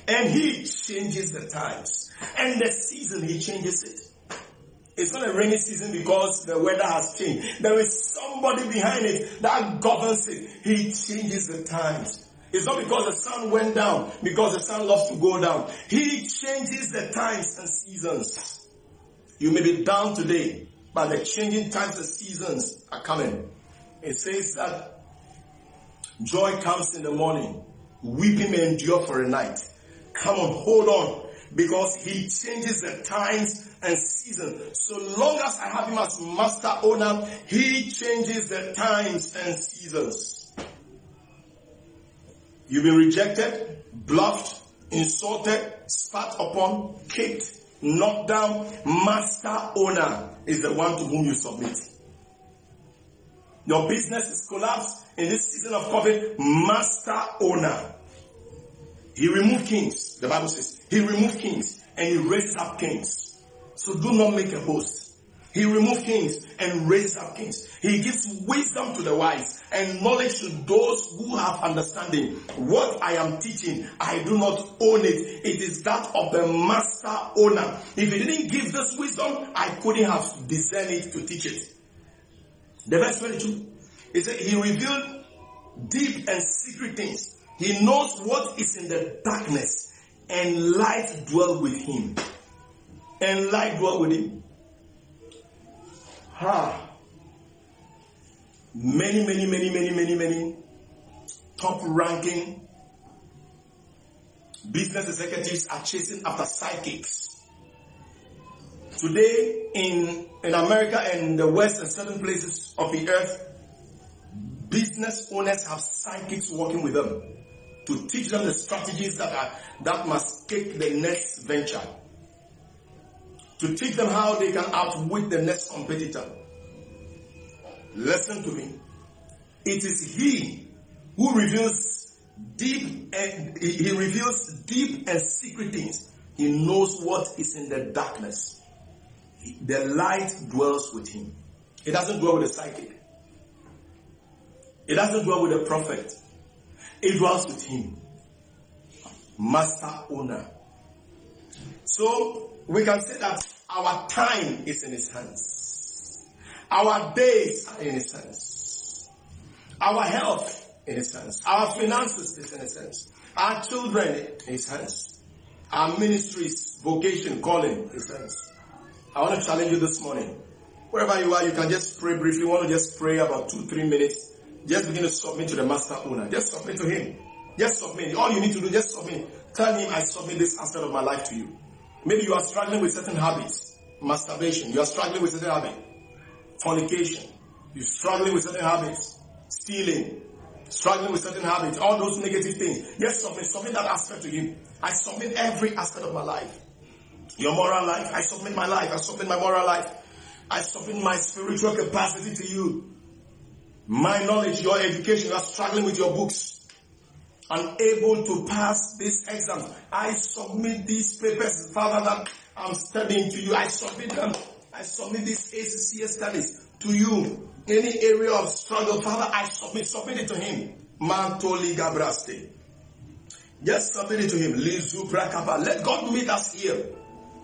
And he changes the times. And the season, he changes it. It's not a rainy season because the weather has changed. There is somebody behind it that governs it. He changes the times. It's not because the sun went down, because the sun loves to go down. He changes the times and seasons. You may be down today, but the changing times and seasons are coming. It says that joy comes in the morning, weeping may endure for a night. Come on, hold on. Because he changes the times and seasons. So long as I have him as master owner, he changes the times and seasons. You've been rejected, bluffed, insulted, spat upon, kicked, knocked down. Master owner is the one to whom you submit. Your business is collapsed in this season of COVID. Master owner he removed kings, the Bible says. He removed kings and he raised up kings. So do not make a boast. He removed kings and raised up kings. He gives wisdom to the wise and knowledge to those who have understanding. What I am teaching, I do not own it. It is that of the master owner. If he didn't give this wisdom, I couldn't have discerned it to teach it. The verse 22. It said, he revealed deep and secret things he knows what is in the darkness and light dwell with him. And light dwell with him. Ha. Many, many, many, many, many, many top ranking Business executives are chasing after psychics. Today in, in America and the West and certain places of the earth, business owners have psychics working with them to teach them the strategies that are, that must take the next venture. To teach them how they can outwit the next competitor. Listen to me. It is he who reveals deep and he reveals deep and secret things. He knows what is in the darkness. The light dwells with him. It doesn't dwell with the psychic. It doesn't dwell with the prophet. It dwells with him. Master owner. So we can say that our time is in his hands. Our days are in his hands. Our health in his hands. Our finances is in his hands. Our children in his hands. Our ministries, vocation, calling in his hands. I want to challenge you this morning. Wherever you are, you can just pray briefly. You want to just pray about two, three minutes. Just begin to submit to the master owner. Just submit to him. Just submit. All you need to do, just submit. Tell him, I submit this aspect of my life to you. Maybe you are struggling with certain habits. Masturbation. You are struggling with certain habits. Fornication. You're struggling with certain habits. Stealing. Struggling with certain habits. All those negative things. Yes, submit. Submit that aspect to him. I submit every aspect of my life. Your moral life. I submit my life. I submit my moral life. I submit my spiritual capacity to you. My knowledge, your education, you are struggling with your books unable to pass this exam. I submit these papers, Father, that I'm studying to you. I submit them. I submit these ACCS studies to you. Any area of struggle, Father, I submit, submit it to Him. Mantoli Gabraste. Just submit it to Him. Let God meet us here.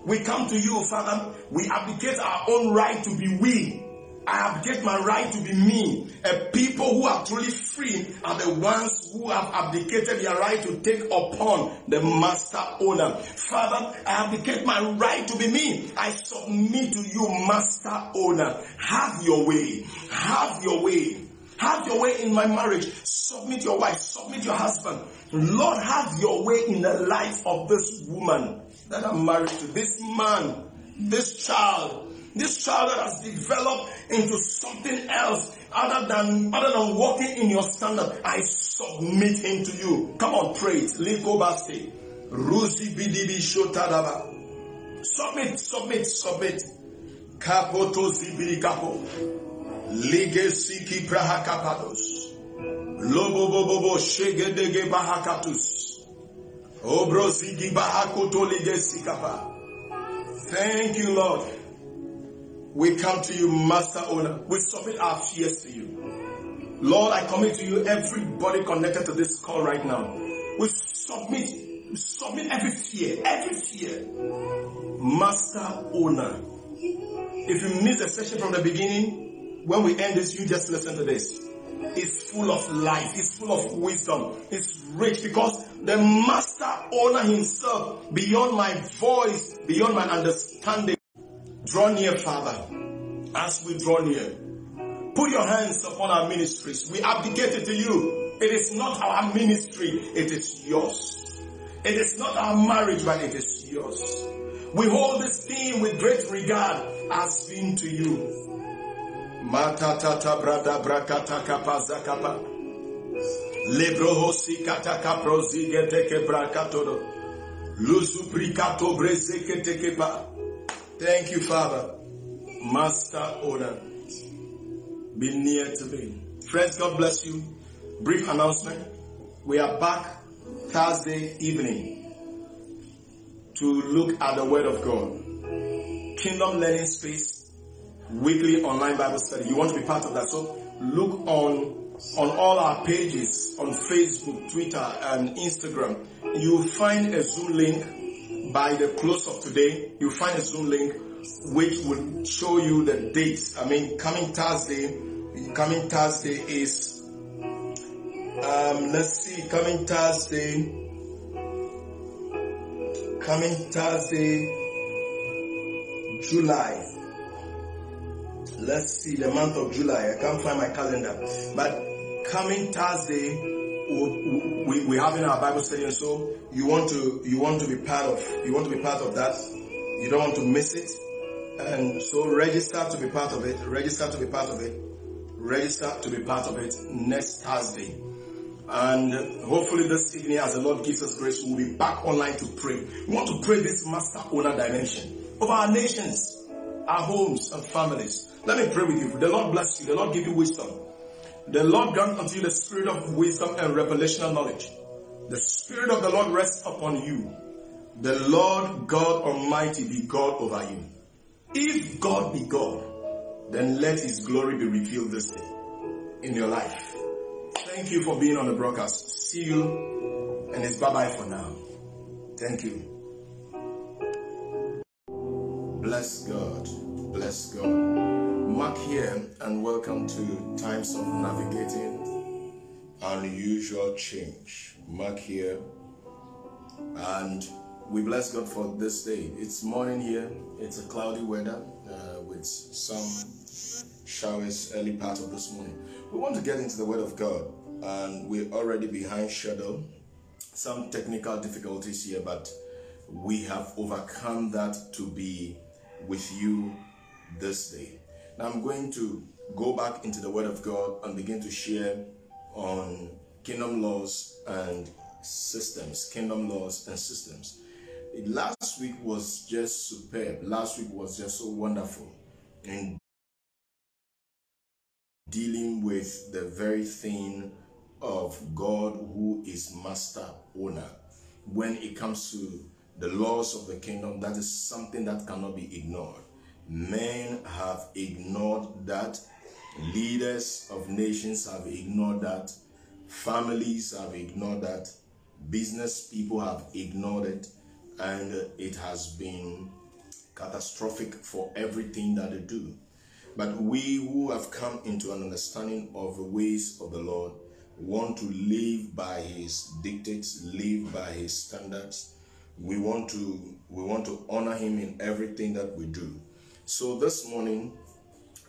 We come to you, Father. We abdicate our own right to be we. I abdicate my right to be me. A people who are truly free are the ones who have abdicated their right to take upon the master owner. Father, I abdicate my right to be me. I submit to you, master owner. Have your way. Have your way. Have your way in my marriage. Submit your wife. Submit your husband. Lord, have your way in the life of this woman that I'm married to. This man, this child, this child that has developed into something else other than other than walking in your standard. I submit him to you. Come on, pray it. Liko baste. Rusi bidibi shotadaba. Submit, submit, submit. Kapoto zibiri kapo. Lige siki prahakapados. Lobo bobo shegedege bahakatus. Obro zigi bahakoto lige sikapa. Thank you, Lord. We come to you, Master Owner. We submit our fears to you. Lord, I commit to you everybody connected to this call right now. We submit, we submit every fear, every fear. Master Owner. If you missed the session from the beginning, when we end this, you just listen to this. It's full of life. It's full of wisdom. It's rich because the master owner himself, beyond my voice, beyond my understanding, Draw near, Father, as we draw near. Put your hands upon our ministries. We abdicate it to you. It is not our ministry, it is yours. It is not our marriage, but it is yours. We hold this thing with great regard as being to you. Matatata brada brakata kapaza kapa. Lebrohosi kataka prozige brakatodo. Lusuprikato brezeke tekepa. Thank you, Father. Master owner. Be near to me. Friends, God bless you. Brief announcement. We are back Thursday evening to look at the Word of God. Kingdom Learning Space, weekly online Bible study. You want to be part of that. So look on on all our pages on Facebook, Twitter, and Instagram. You'll find a Zoom link by the close of today, you'll find a Zoom link which will show you the dates. I mean, coming Thursday, coming Thursday is, um, let's see, coming Thursday, coming Thursday, July. Let's see the month of July. I can't find my calendar, but coming Thursday we, we have in our Bible study and so you want to you want to be part of you want to be part of that. You don't want to miss it. And so register to be part of it. Register to be part of it. Register to be part of it next Thursday. And hopefully this evening as the Lord gives us grace, we'll be back online to pray. We want to pray this master owner dimension of our nations, our homes and families. Let me pray with you. The Lord bless you. The Lord give you wisdom. The Lord grant unto you the spirit of wisdom and revelational knowledge. The spirit of the Lord rests upon you. The Lord God Almighty be God over you. If God be God, then let His glory be revealed this day in your life. Thank you for being on the broadcast. See you and it's bye bye for now. Thank you. Bless God. Bless God. Mark here and welcome to Times of Navigating Unusual Change. Mark here and we bless God for this day. It's morning here. It's a cloudy weather uh, with some showers early part of this morning. We want to get into the Word of God, and we're already behind schedule. Some technical difficulties here, but we have overcome that to be with you this day. Now I'm going to go back into the Word of God and begin to share on kingdom laws and systems, kingdom laws and systems. Last week was just superb. Last week was just so wonderful in dealing with the very thing of God who is master owner. When it comes to the laws of the kingdom, that is something that cannot be ignored. Men have ignored that. Leaders of nations have ignored that. Families have ignored that. Business people have ignored it. And it has been catastrophic for everything that they do. But we who have come into an understanding of the ways of the Lord want to live by his dictates, live by his standards. We want to we want to honor him in everything that we do. So this morning,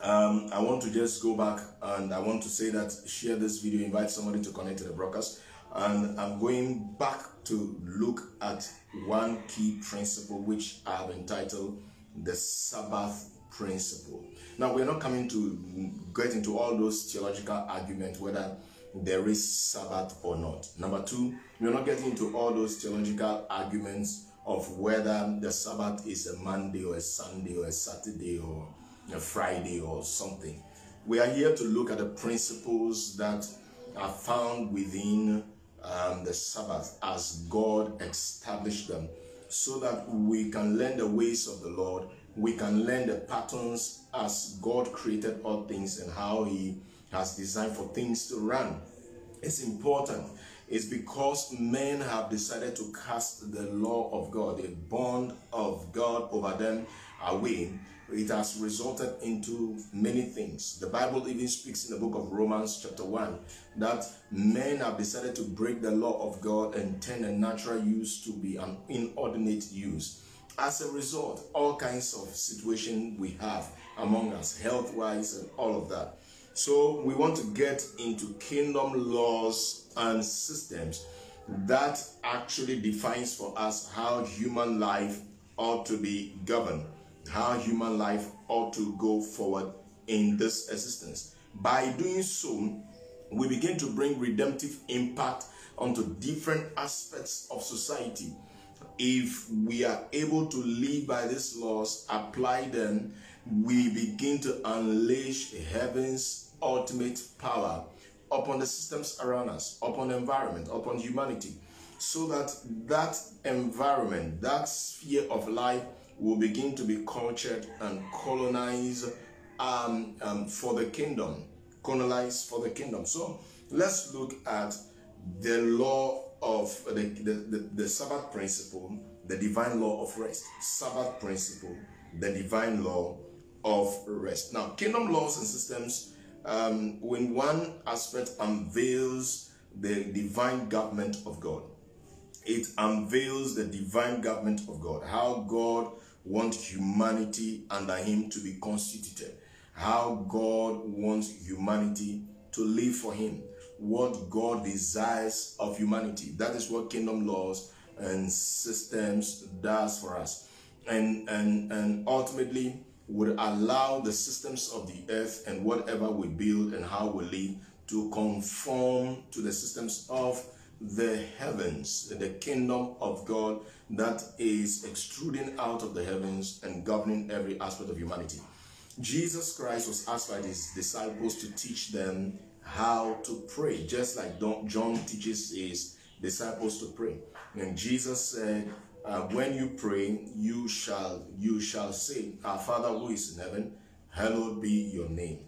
um, I want to just go back and I want to say that share this video, invite somebody to connect to the broadcast. And I'm going back to look at one key principle which I have entitled the Sabbath principle. Now, we're not coming to get into all those theological arguments whether there is Sabbath or not. Number two, we're not getting into all those theological arguments of whether the Sabbath is a Monday or a Sunday or a Saturday or a Friday or something. We are here to look at the principles that are found within um, the Sabbath as God established them so that we can learn the ways of the Lord. We can learn the patterns as God created all things and how He has designed for things to run. It's important. It's because men have decided to cast the law of God, the bond of God over them away it has resulted into many things. The Bible even speaks in the book of Romans, chapter 1, that men have decided to break the law of God and turn a natural use to be an inordinate use. As a result, all kinds of situation we have among us, health-wise and all of that. So we want to get into kingdom laws and systems that actually defines for us how human life ought to be governed how human life ought to go forward in this existence. By doing so, we begin to bring redemptive impact onto different aspects of society. If we are able to live by these laws, apply them, we begin to unleash heaven's ultimate power upon the systems around us, upon the environment, upon humanity, so that that environment, that sphere of life will begin to be cultured and colonized um, um, for the kingdom. Colonized for the kingdom. So let's look at the law of the, the, the, the Sabbath principle, the divine law of rest. Sabbath principle, the divine law of rest. Now, kingdom laws and systems, um, when one aspect unveils the divine government of God, it unveils the divine government of God, how God wants humanity under him to be constituted, how God wants humanity to live for him, what God desires of humanity. That is what kingdom laws and systems does for us. And and and ultimately would allow the systems of the earth and whatever we build and how we live to conform to the systems of the heavens, the kingdom of God that is extruding out of the heavens and governing every aspect of humanity. Jesus Christ was asked by his disciples to teach them how to pray, just like John teaches his disciples to pray. And Jesus said, uh, when you pray, you shall you shall say, Our Father who is in heaven, hallowed be your name.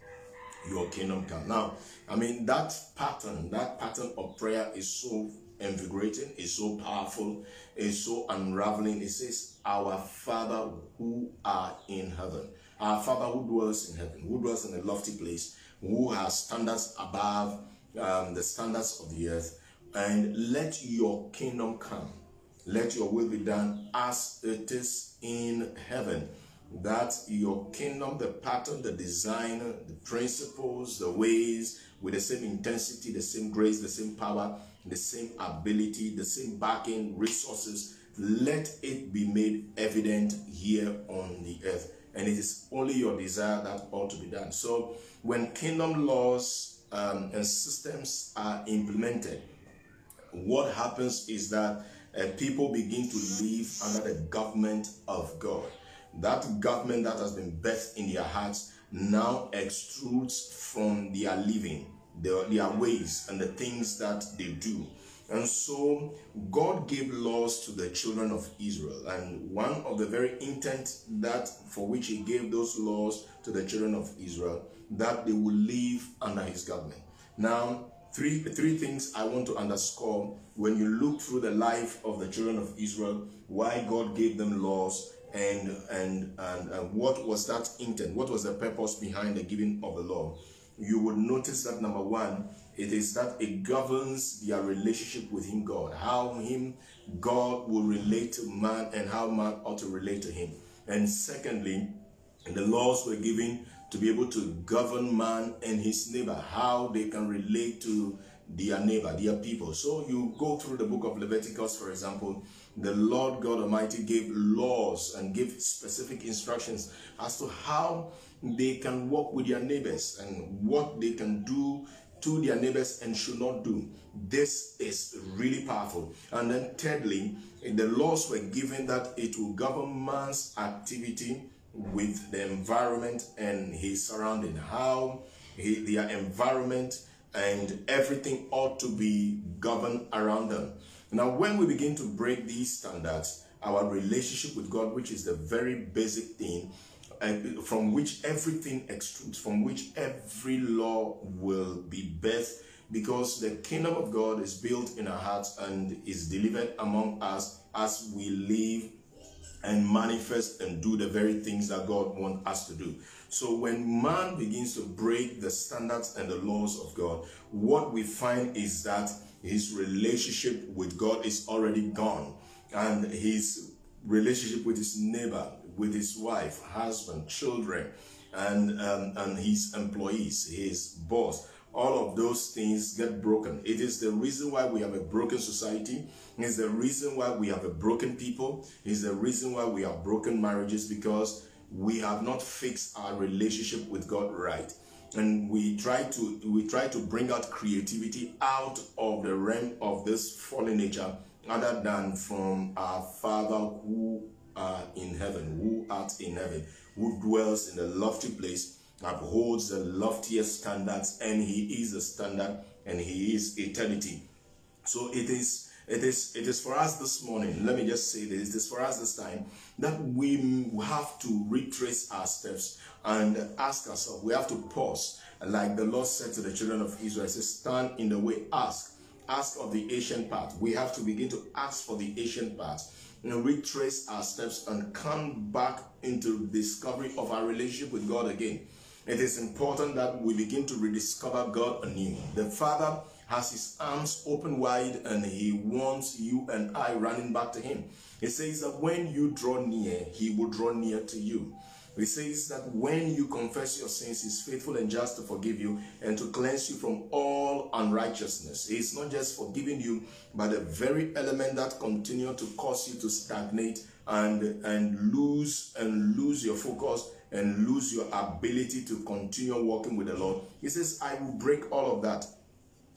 Your kingdom come. Now, I mean that pattern, that pattern of prayer is so invigorating, is so powerful, is so unraveling. It says, Our Father who are in heaven. Our Father who dwells in heaven, who dwells in a lofty place, who has standards above um, the standards of the earth. And let your kingdom come. Let your will be done as it is in heaven. That your kingdom, the pattern, the design, the principles, the ways, with the same intensity, the same grace, the same power, the same ability, the same backing, resources, let it be made evident here on the earth. And it is only your desire that ought to be done. So when kingdom laws um, and systems are implemented, what happens is that uh, people begin to live under the government of God. That government that has been birthed in their hearts now extrudes from their living, their, their ways, and the things that they do. And so God gave laws to the children of Israel. And one of the very intent that for which he gave those laws to the children of Israel, that they will live under his government. Now, three, three things I want to underscore when you look through the life of the children of Israel, why God gave them laws and, and, and, and what was that intent? What was the purpose behind the giving of the law? You would notice that number one, it is that it governs their relationship with Him, God. How Him, God, will relate to man and how man ought to relate to Him. And secondly, the laws were given to be able to govern man and his neighbor, how they can relate to their neighbor, their people. So you go through the book of Leviticus, for example, the Lord God Almighty gave laws and gave specific instructions as to how they can walk with their neighbors and what they can do to their neighbors and should not do. This is really powerful. And then thirdly, the laws were given that it will govern man's activity with the environment and his surrounding, how he, their environment and everything ought to be governed around them. Now, when we begin to break these standards, our relationship with God, which is the very basic thing, uh, from which everything extrudes, from which every law will be birthed, because the kingdom of God is built in our hearts and is delivered among us as we live and manifest and do the very things that God wants us to do. So when man begins to break the standards and the laws of God, what we find is that his relationship with God is already gone and his relationship with his neighbor, with his wife, husband, children, and, um, and his employees, his boss, all of those things get broken. It is the reason why we have a broken society. It's the reason why we have a broken people. It's the reason why we have broken marriages because we have not fixed our relationship with God right. And we try to we try to bring out creativity out of the realm of this fallen nature, other than from our Father who are in heaven, who art in heaven, who dwells in the lofty place, upholds the loftiest standards, and he is the standard and he is eternity. So it is it is, it is for us this morning, let me just say this, it is for us this time that we have to retrace our steps and ask ourselves, we have to pause. Like the Lord said to the children of Israel, says, stand in the way, ask. Ask of the ancient path. We have to begin to ask for the ancient path know, retrace our steps and come back into discovery of our relationship with God again. It is important that we begin to rediscover God anew. The Father has his arms open wide and he wants you and I running back to him. He says that when you draw near, he will draw near to you. He says that when you confess your sins, He's faithful and just to forgive you and to cleanse you from all unrighteousness. It's not just forgiving you, but the very element that continue to cause you to stagnate and and lose and lose your focus and lose your ability to continue walking with the Lord. He says, I will break all of that.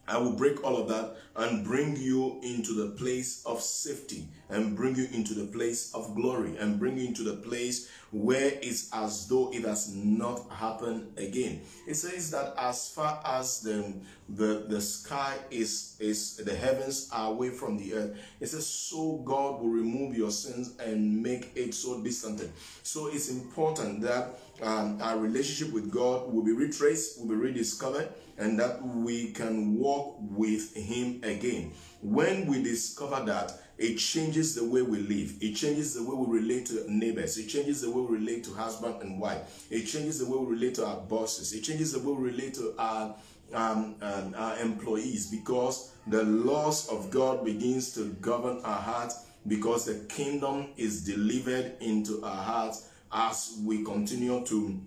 I will break all of that and bring you into the place of safety and bring you into the place of glory and bring you into the place where it's as though it has not happened again. It says that as far as the the, the sky is is the heavens are away from the earth, it says so God will remove your sins and make it so distant. So it's important that um, our relationship with God will be retraced, will be rediscovered, and that we can walk with Him again. When we discover that, it changes the way we live. It changes the way we relate to neighbors. It changes the way we relate to husband and wife. It changes the way we relate to our bosses. It changes the way we relate to our, um, um, our employees because the laws of God begins to govern our hearts because the kingdom is delivered into our hearts as we continue to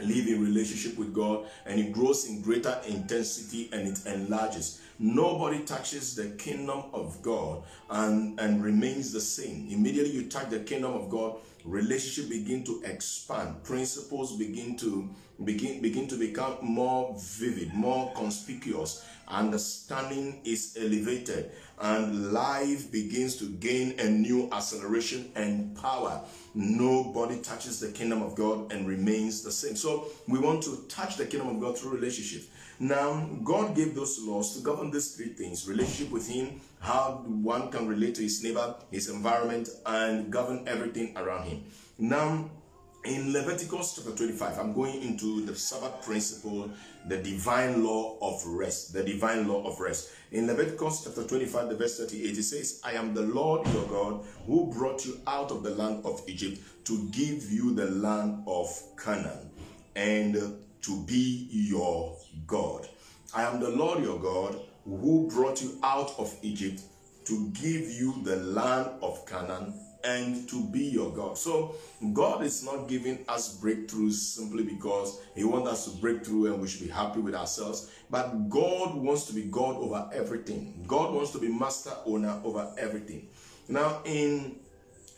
live in relationship with God and it grows in greater intensity and it enlarges. Nobody touches the kingdom of God and, and remains the same. Immediately you touch the kingdom of God, relationship begin to expand, principles begin to begin begin to become more vivid, more conspicuous, understanding is elevated, and life begins to gain a new acceleration and power. Nobody touches the kingdom of God and remains the same. So we want to touch the kingdom of God through relationships. Now, God gave those laws to govern these three things relationship with Him, how one can relate to his neighbor, his environment, and govern everything around him. Now, in Leviticus chapter 25, I'm going into the Sabbath principle, the divine law of rest. The divine law of rest. In Leviticus chapter 25, the verse 38, it says, I am the Lord your God who brought you out of the land of Egypt to give you the land of Canaan and to be your God. I am the Lord your God who brought you out of Egypt to give you the land of Canaan and to be your God. So God is not giving us breakthroughs simply because He wants us to break through and we should be happy with ourselves. But God wants to be God over everything. God wants to be master owner over everything. Now in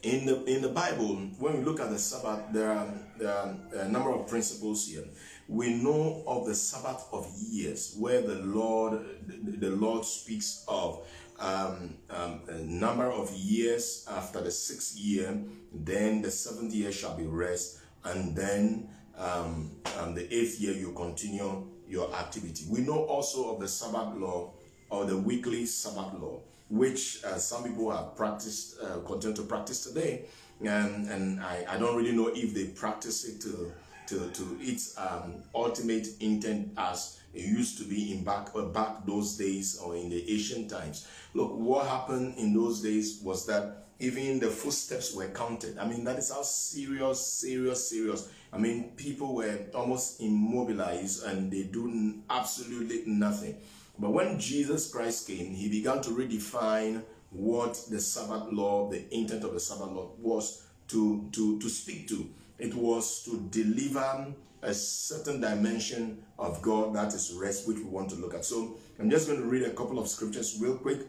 in the in the Bible, when we look at the Sabbath, there are, there are a number of principles here we know of the Sabbath of years, where the Lord the Lord speaks of um, um, a number of years after the sixth year, then the seventh year shall be rest, and then um, um the eighth year you continue your activity. We know also of the Sabbath law or the weekly Sabbath law, which uh, some people have practiced, uh, continue to practice today, and and I, I don't really know if they practice it to to, to its um, ultimate intent as it used to be in back uh, back those days or in the ancient times. Look, what happened in those days was that even the footsteps were counted. I mean, that is how serious, serious, serious. I mean, people were almost immobilized and they do absolutely nothing. But when Jesus Christ came, he began to redefine what the Sabbath law, the intent of the Sabbath law was to, to, to speak to. It was to deliver a certain dimension of God that is rest, which we want to look at. So I'm just going to read a couple of scriptures real quick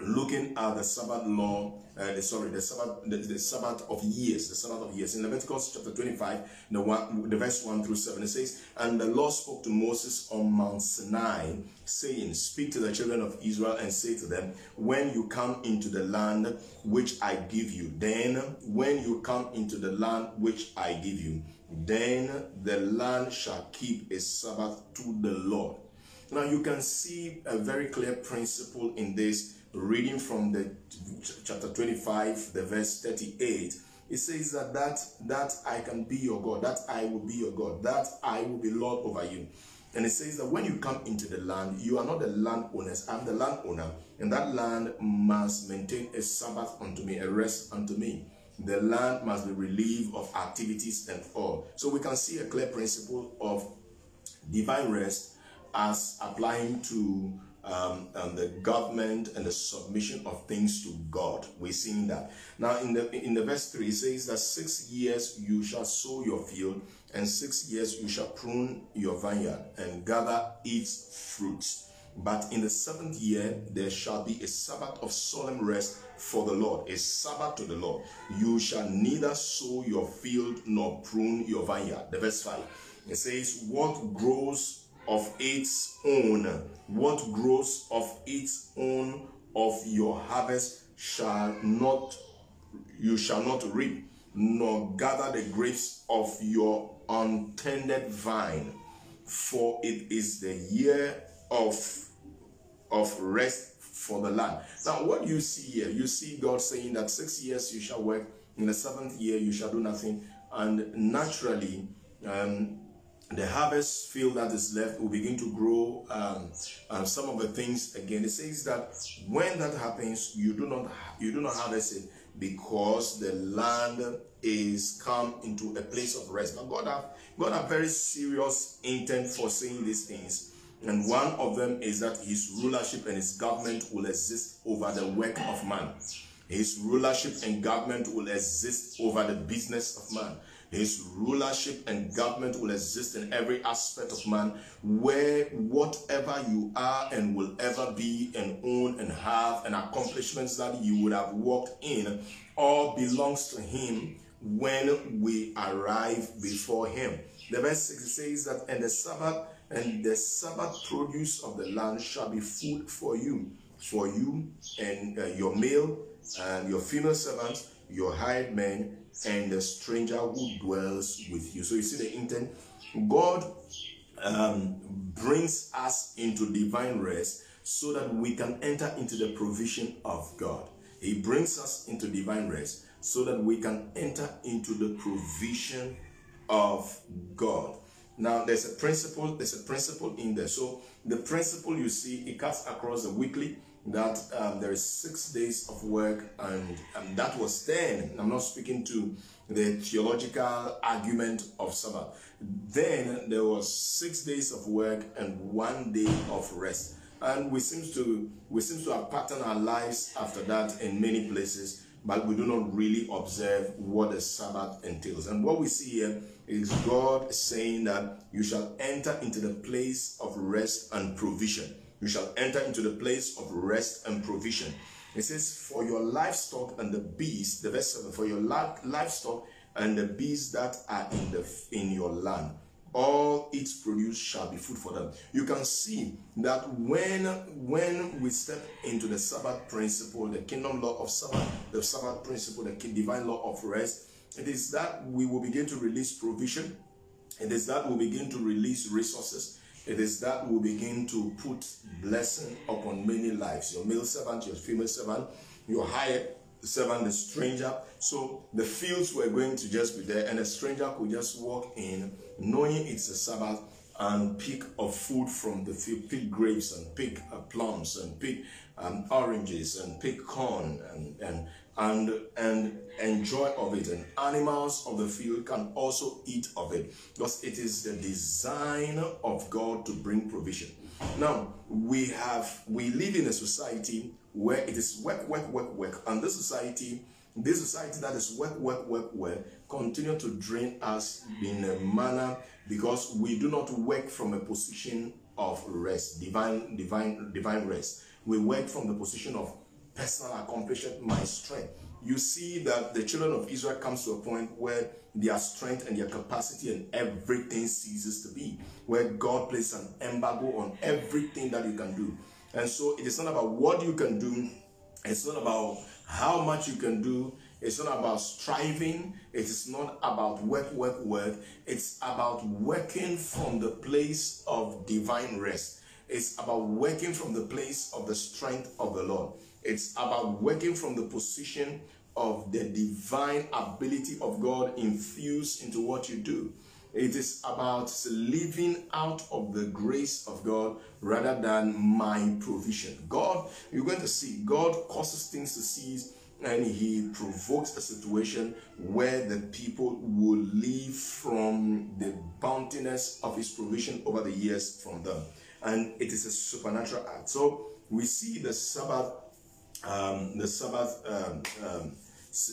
looking at the Sabbath law, uh, the, sorry, the Sabbath, the, the, Sabbath of years, the Sabbath of years. In Leviticus chapter 25, the, one, the verse 1 through 7, it says, And the Lord spoke to Moses on Mount Sinai, saying, Speak to the children of Israel and say to them, When you come into the land which I give you, then when you come into the land which I give you, then the land shall keep a Sabbath to the Lord. Now you can see a very clear principle in this reading from the chapter 25 the verse 38 it says that that that i can be your god that i will be your god that i will be lord over you. And it says that when you come into the land you are not the landowners i'm the landowner. And that land must maintain a sabbath unto me a rest unto me the land must be relieved of activities and all so we can see a clear principle of divine rest as applying to um, and the government and the submission of things to God. We're seeing that. Now in the in the verse 3 it says that six years you shall sow your field, and six years you shall prune your vineyard and gather its fruits. But in the seventh year there shall be a Sabbath of solemn rest for the Lord, a Sabbath to the Lord. You shall neither sow your field nor prune your vineyard. The verse 5. It says, What grows of its own, what grows of its own of your harvest shall not you shall not reap, nor gather the grapes of your untended vine, for it is the year of of rest for the land. Now, what you see here? You see God saying that six years you shall work, in the seventh year you shall do nothing, and naturally, um, the harvest field that is left will begin to grow um, um, some of the things again. It says that when that happens, you do not you do not harvest it because the land is come into a place of rest. Now God have God have very serious intent for saying these things. And one of them is that his rulership and his government will exist over the work of man. His rulership and government will exist over the business of man. His rulership and government will exist in every aspect of man, where whatever you are and will ever be and own and have, and accomplishments that you would have walked in, all belongs to Him when we arrive before Him. The verse 6 says that, and the Sabbath and the Sabbath produce of the land shall be food for you, for you and uh, your male and your female servants, your hired men, and the stranger who dwells with you. So you see the intent. God um, brings us into divine rest so that we can enter into the provision of God. He brings us into divine rest so that we can enter into the provision of God. Now there's a principle, there's a principle in there. So the principle you see, it cuts across the weekly, that um, there is six days of work and, and that was then i'm not speaking to the theological argument of sabbath. Then there was six days of work and one day of rest. And we seem to we seem to have patterned our lives after that in many places but we do not really observe what the sabbath entails. And what we see here is god saying that you shall enter into the place of rest and provision you shall enter into the place of rest and provision. It says, For your livestock and the beasts, the verse 7, for your livestock and the beasts that are in the in your land, all its produce shall be food for them. You can see that when when we step into the Sabbath principle, the kingdom law of Sabbath, the Sabbath principle, the divine law of rest, it is that we will begin to release provision. It is that we begin to release resources. It is that will begin to put blessing upon many lives. Your male servant, your female servant, your hired servant, the stranger. So the fields were going to just be there, and a stranger could just walk in, knowing it's a Sabbath, and pick of food from the field, pick grapes and pick uh, plums and pick um, oranges and pick corn and, and and and enjoy of it. And animals of the field can also eat of it because it is the design of god to bring provision. Now we have we live in a society where it is work work work work. And this society this society that is work work work work continue to drain us in a manner because we do not work from a position of rest divine divine divine rest. We work from the position of personal accomplishment, my strength. You see that the children of Israel comes to a point where their strength and their capacity and everything ceases to be, where God places an embargo on everything that you can do. And so it is not about what you can do, it's not about how much you can do, it's not about striving, it is not about work, work, work. It's about working from the place of divine rest. It's about working from the place of the strength of the Lord. It's about working from the position of the divine ability of God infused into what you do. It is about living out of the grace of God rather than my provision. God, you're going to see, God causes things to cease and he provokes a situation where the people will live from the bountiness of his provision over the years from them. and it is a supernatural act. So we see the Sabbath, um, the Sabbath, um, um,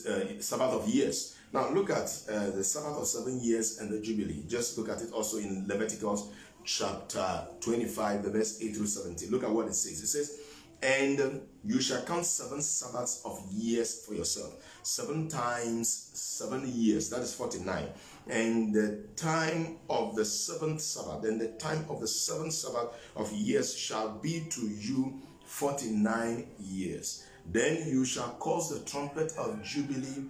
uh, Sabbath of years. Now look at uh, the Sabbath of seven years and the Jubilee. Just look at it also in Leviticus chapter 25, the verse 8 through 17. Look at what it says. It says, and you shall count seven Sabbaths of years for yourself. Seven times seven years, that is 49. And the time of the seventh Sabbath, then the time of the seventh Sabbath of years shall be to you 49 years. Then you shall cause the trumpet of Jubilee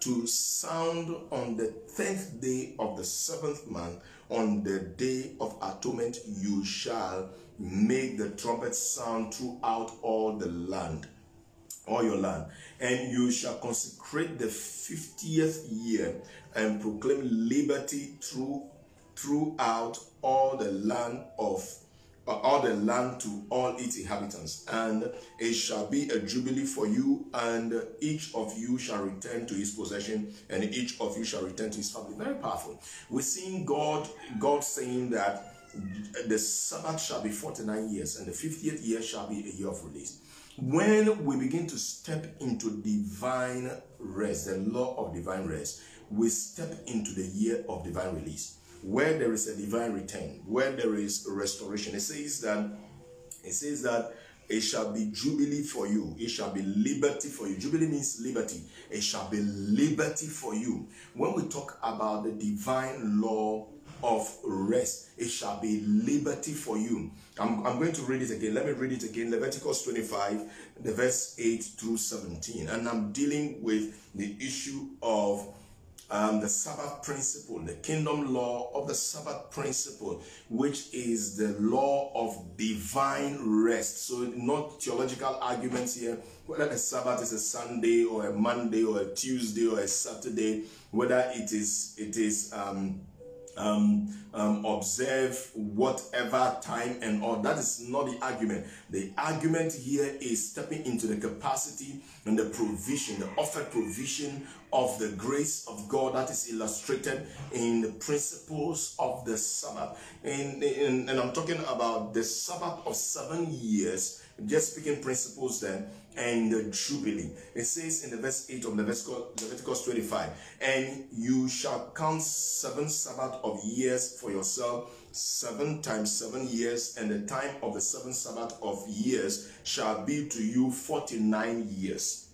to sound on the tenth day of the seventh month. On the day of atonement, you shall make the trumpet sound throughout all the land, all your land. And you shall consecrate the 50th year and proclaim liberty through throughout all the land of all the land to all its inhabitants, and it shall be a jubilee for you, and each of you shall return to his possession, and each of you shall return to his family. Very powerful. We're seeing God, God saying that the Sabbath shall be 49 years, and the 50th year shall be a year of release. When we begin to step into divine rest, the law of divine rest, we step into the year of divine release where there is a divine return, where there is restoration. It says that it says that it shall be jubilee for you. It shall be liberty for you. Jubilee means liberty. It shall be liberty for you. When we talk about the divine law of rest, it shall be liberty for you. I'm, I'm going to read it again. Let me read it again. Leviticus 25, the verse 8 through 17. And I'm dealing with the issue of um, the Sabbath principle, the kingdom law of the Sabbath principle, which is the law of divine rest. So, not theological arguments here, whether the Sabbath is a Sunday or a Monday or a Tuesday or a Saturday, whether it is it is um, um, um, observe whatever time and all. That is not the argument. The argument here is stepping into the capacity and the provision, the offered provision of the grace of God that is illustrated in the principles of the Sabbath. And, and, and I'm talking about the Sabbath of seven years, just speaking principles then, and the Jubilee. It says in the verse 8 of Leviticus 25, and you shall count seven Sabbath of years for yourself, seven times seven years, and the time of the seven Sabbath of years shall be to you 49 years.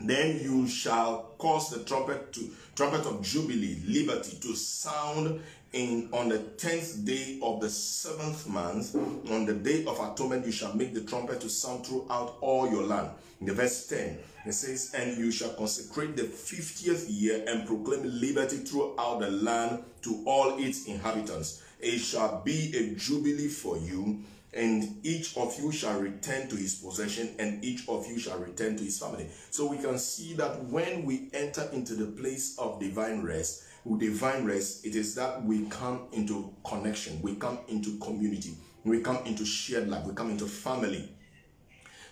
Then you shall cause the trumpet to trumpet of jubilee, liberty to sound in on the tenth day of the seventh month, on the day of atonement, you shall make the trumpet to sound throughout all your land. In the verse 10, it says, And you shall consecrate the fiftieth year and proclaim liberty throughout the land to all its inhabitants. It shall be a jubilee for you and each of you shall return to his possession, and each of you shall return to his family. So we can see that when we enter into the place of divine rest, with divine rest, it is that we come into connection, we come into community, we come into shared life, we come into family.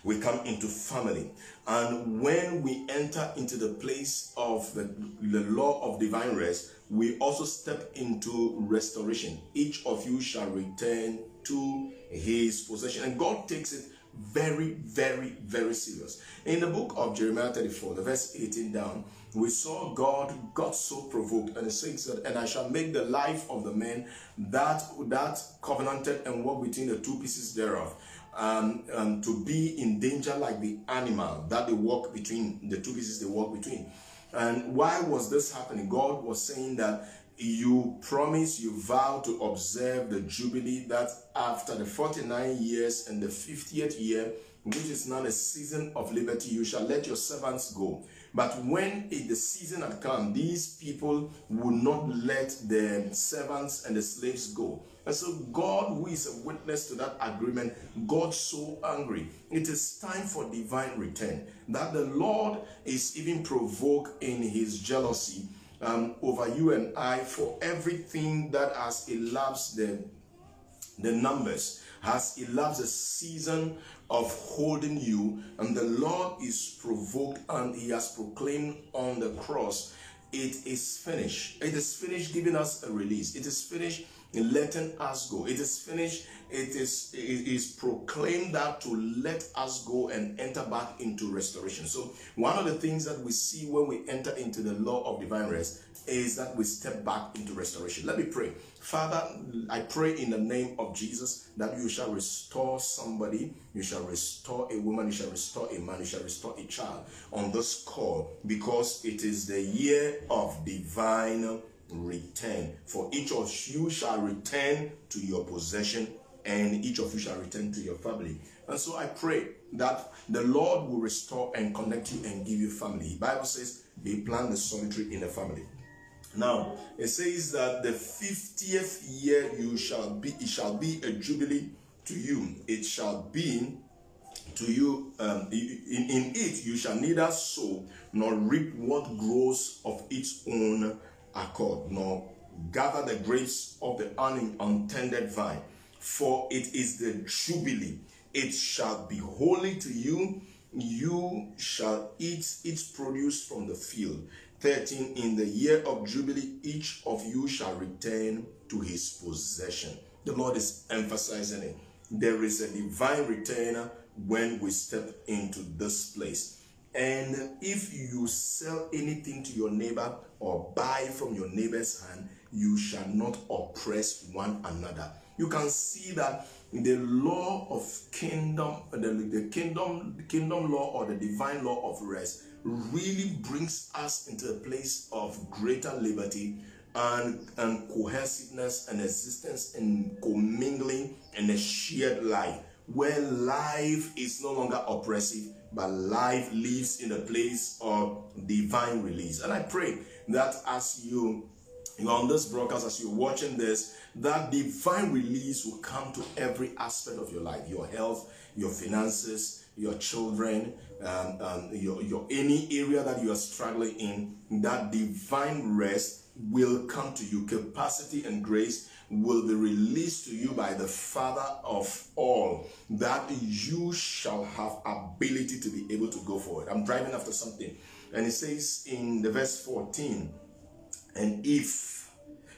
We come into family. And when we enter into the place of the, the law of divine rest, we also step into restoration. Each of you shall return to his possession. And God takes it very, very, very serious. In the book of Jeremiah 34, the verse 18 down, we saw God got so provoked, and it says and I shall make the life of the man that that covenanted and walk between the two pieces thereof. Um, um, to be in danger like the animal that they walk between the two pieces they walk between. And why was this happening? God was saying that you promise, you vow to observe the Jubilee that after the 49 years and the 50th year, which is now a season of liberty, you shall let your servants go. But when it, the season had come, these people would not let the servants and the slaves go. And so God, who is a witness to that agreement, got so angry. It is time for divine return. That the Lord is even provoked in his jealousy um, over you and I for everything that has elapsed the, the numbers, has elapsed the season of holding you, and the Lord is provoked and he has proclaimed on the cross, it is finished. It is finished giving us a release. It is finished in letting us go. It is finished. It is, it is proclaimed that to let us go and enter back into restoration. So, one of the things that we see when we enter into the law of divine rest is that we step back into restoration. Let me pray. Father, I pray in the name of Jesus that you shall restore somebody, you shall restore a woman, you shall restore a man, you shall restore a child on this call because it is the year of divine return. For each of you shall return to your possession, and each of you shall return to your family. And so I pray that the Lord will restore and connect you and give you family. The Bible says, "Be planted solitary in a family." Now it says that the 50th year you shall be, it shall be a jubilee to you. It shall be to you um, in, in it you shall neither sow nor reap what grows of its own accord, nor gather the grapes of the untended vine. For it is the jubilee. It shall be holy to you. You shall eat its produce from the field. 13 In the year of Jubilee, each of you shall return to his possession. The Lord is emphasizing it. There is a divine return when we step into this place. And if you sell anything to your neighbor or buy from your neighbor's hand, you shall not oppress one another. You can see that the law of kingdom, the, the kingdom, the kingdom law or the divine law of rest really brings us into a place of greater liberty and, and cohesiveness and existence and commingling and a shared life where life is no longer oppressive but life lives in a place of divine release. And i pray that as you you're on this broadcast as you're watching this that divine release will come to every aspect of your life your health your finances your children um, um, your, your any area that you are struggling in, that divine rest will come to you. Capacity and grace will be released to you by the Father of all, that you shall have ability to be able to go forward. I'm driving after something. And it says in the verse 14, and if,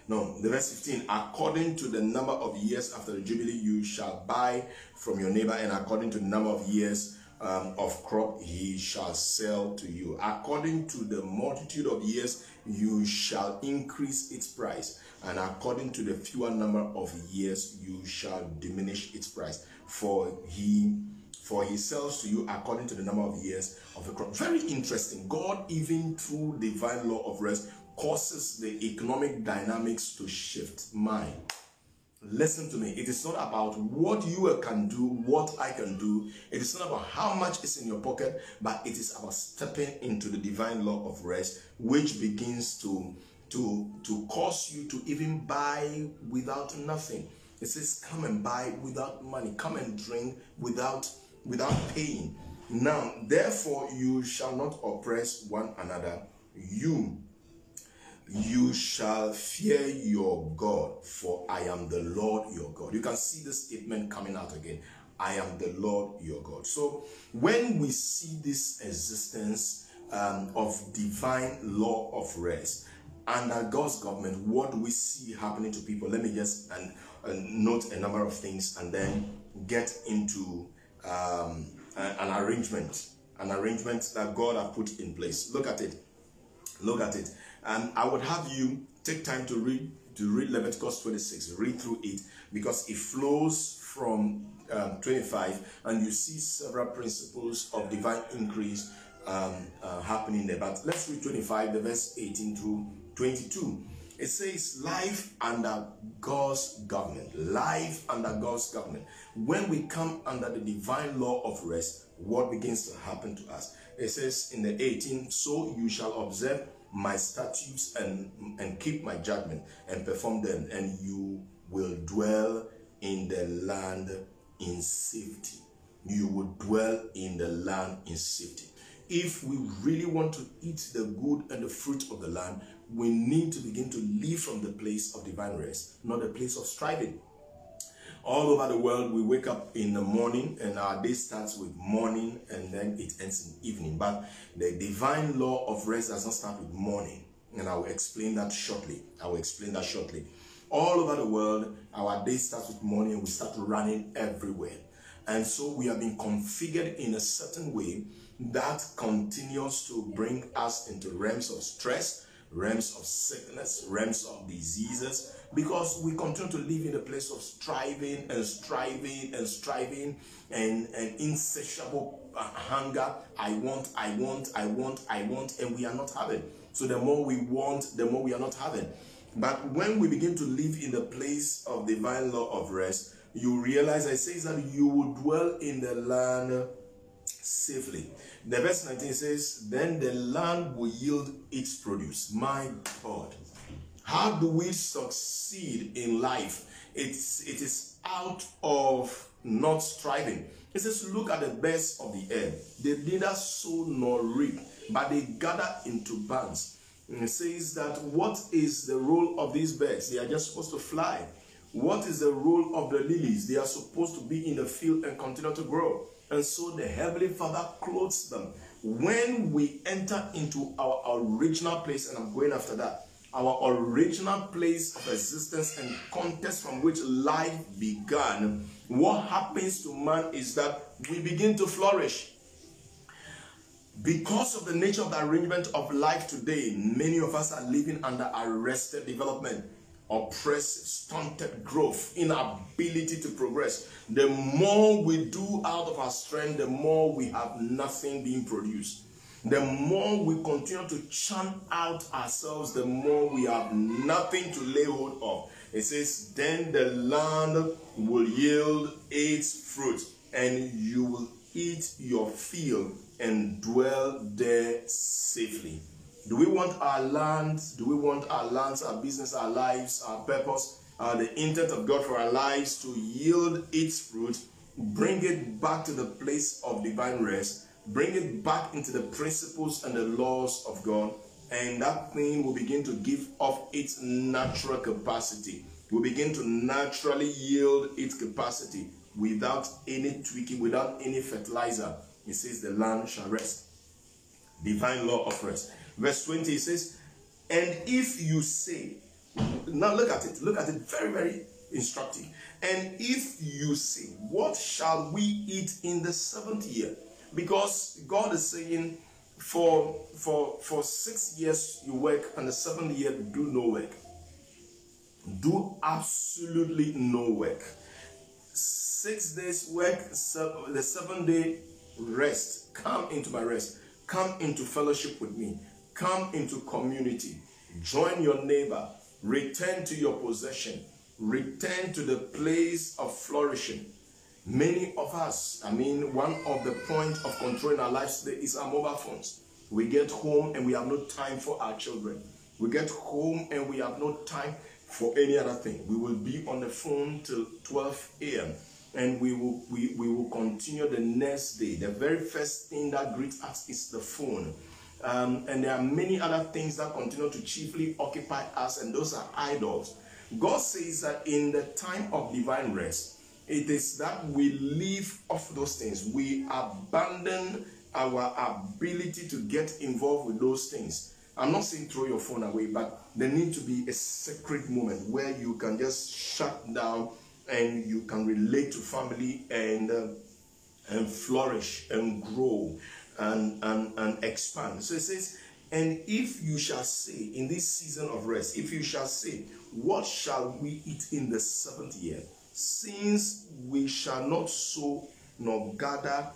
no, the verse 15, according to the number of years after the Jubilee, you shall buy from your neighbor, and according to the number of years um, of crop he shall sell to you. According to the multitude of years, you shall increase its price, and according to the fewer number of years, you shall diminish its price. For he for he sells to you according to the number of years of the crop. Very interesting. God, even through divine law of rest, causes the economic dynamics to shift. Mine Listen to me. It is not about what you can do, what I can do. It is not about how much is in your pocket, but it is about stepping into the divine law of rest, which begins to to to cause you to even buy without nothing. It says, "Come and buy without money. Come and drink without without paying." Now, therefore, you shall not oppress one another. You you shall fear your God, for I am the Lord your God. You can see the statement coming out again. I am the Lord your God. So when we see this existence um, of divine law of rest under God's government, what do we see happening to people? Let me just and, and note a number of things and then get into um, an arrangement, an arrangement that God has put in place. Look at it. Look at it. And I would have you take time to read to read Leviticus 26, read through it because it flows from um, 25 and you see several principles of divine increase um, uh, happening there. But let's read 25, the verse 18 through 22. It says, Life under God's government. Life under God's government. When we come under the divine law of rest, what begins to happen to us? It says in the 18, So you shall observe my statutes and, and keep my judgment and perform them, and you will dwell in the land in safety. You will dwell in the land in safety. If we really want to eat the good and the fruit of the land, we need to begin to live from the place of divine rest, not the place of striving all over the world we wake up in the morning and our day starts with morning and then it ends in evening. But the divine law of rest does not start with morning. And i will explain that shortly. I will explain that shortly. All over the world, our day starts with morning and we start running everywhere. And so we have been configured in a certain way that continues to bring us into realms of stress, realms of sickness, realms of diseases, because we continue to live in a place of striving and striving and striving and, insatiable uh, hunger. I want, I want, I want, I want, and we are not having. So the more we want, the more we are not having. But when we begin to live in the place of divine law of rest, you realize I says that you will dwell in the land safely. The verse 19 says, Then the land will yield its produce. My God. How do we succeed in life? It's, it is out of not striving. It says, Look at the birds of the air. They neither sow nor reap, but they gather into bands. And it says that what is the role of these birds? They are just supposed to fly. What is the role of the lilies? They are supposed to be in the field and continue to grow. And so the Heavenly Father clothes them. When we enter into our original place, and I'm going after that, our original place of existence and context from which life began, what happens to man is that we begin to flourish. Because of the nature of the arrangement of life today, many of us are living under arrested development oppressive, stunted growth, inability to progress. The more we do out of our strength, the more we have nothing being produced. The more we continue to churn out ourselves, the more we have nothing to lay hold of. It says, Then the land will yield its fruit, and you will eat your field and dwell there safely. Do we want our land? Do we want our lands, our business, our lives, our purpose, uh, the intent of God for our lives to yield its fruit? Bring it back to the place of divine rest. Bring it back into the principles and the laws of God. And that thing will begin to give off its natural capacity. Will begin to naturally yield its capacity without any tweaking, without any fertilizer. It says the land shall rest. Divine law of rest. Verse 20 says, And if you say, now look at it, look at it, very, very instructive. And if you say, What shall we eat in the seventh year? Because God is saying, for for for six years you work and the seventh year do no work do absolutely no work six days work the seven day rest come into my rest come into fellowship with me Come into community. Join your neighbor. Return to your possession. Return to the place of flourishing. Many of us, I mean, one of the points of controlling our lives today is our mobile phones. We get home and we have no time for our children. We get home and we have no time for any other thing. We will be on the phone till 12 a.m. and we will we, we will continue the next day. The very first thing that greets us is the phone. Um, and there are many other things that continue to chiefly occupy us, and those are idols. God says that in the time of divine rest, it is that we leave off those things. We abandon our ability to get involved with those things. I'm not saying throw your phone away, but there needs to be a sacred moment where you can just shut down and you can relate to family and uh, and flourish and grow and, and, and expand. So it says, and if you shall say in this season of rest, if you shall say, What shall we eat in the seventh year? Since we shall not sow nor gather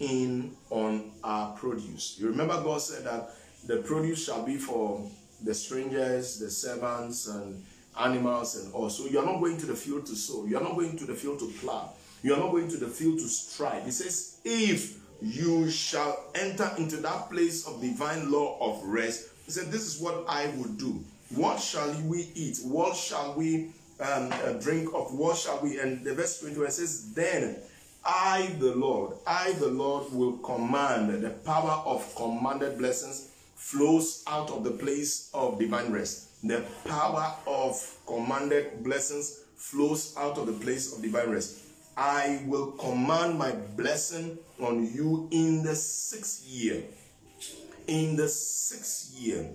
in on our produce. You remember God said that the produce shall be for the strangers, the servants, and animals, and also you are not going to the field to sow, you are not going to the field to plow, you are not going to the field to strive. He says, If you shall enter into that place of divine law of rest. He said, This is what I will do. What shall we eat? What shall we um, drink of? What shall we? And the verse 21 says, Then I, the Lord, I, the Lord, will command. The power of commanded blessings flows out of the place of divine rest. The power of commanded blessings flows out of the place of divine rest. I will command my blessing on you in the sixth year. In the sixth year.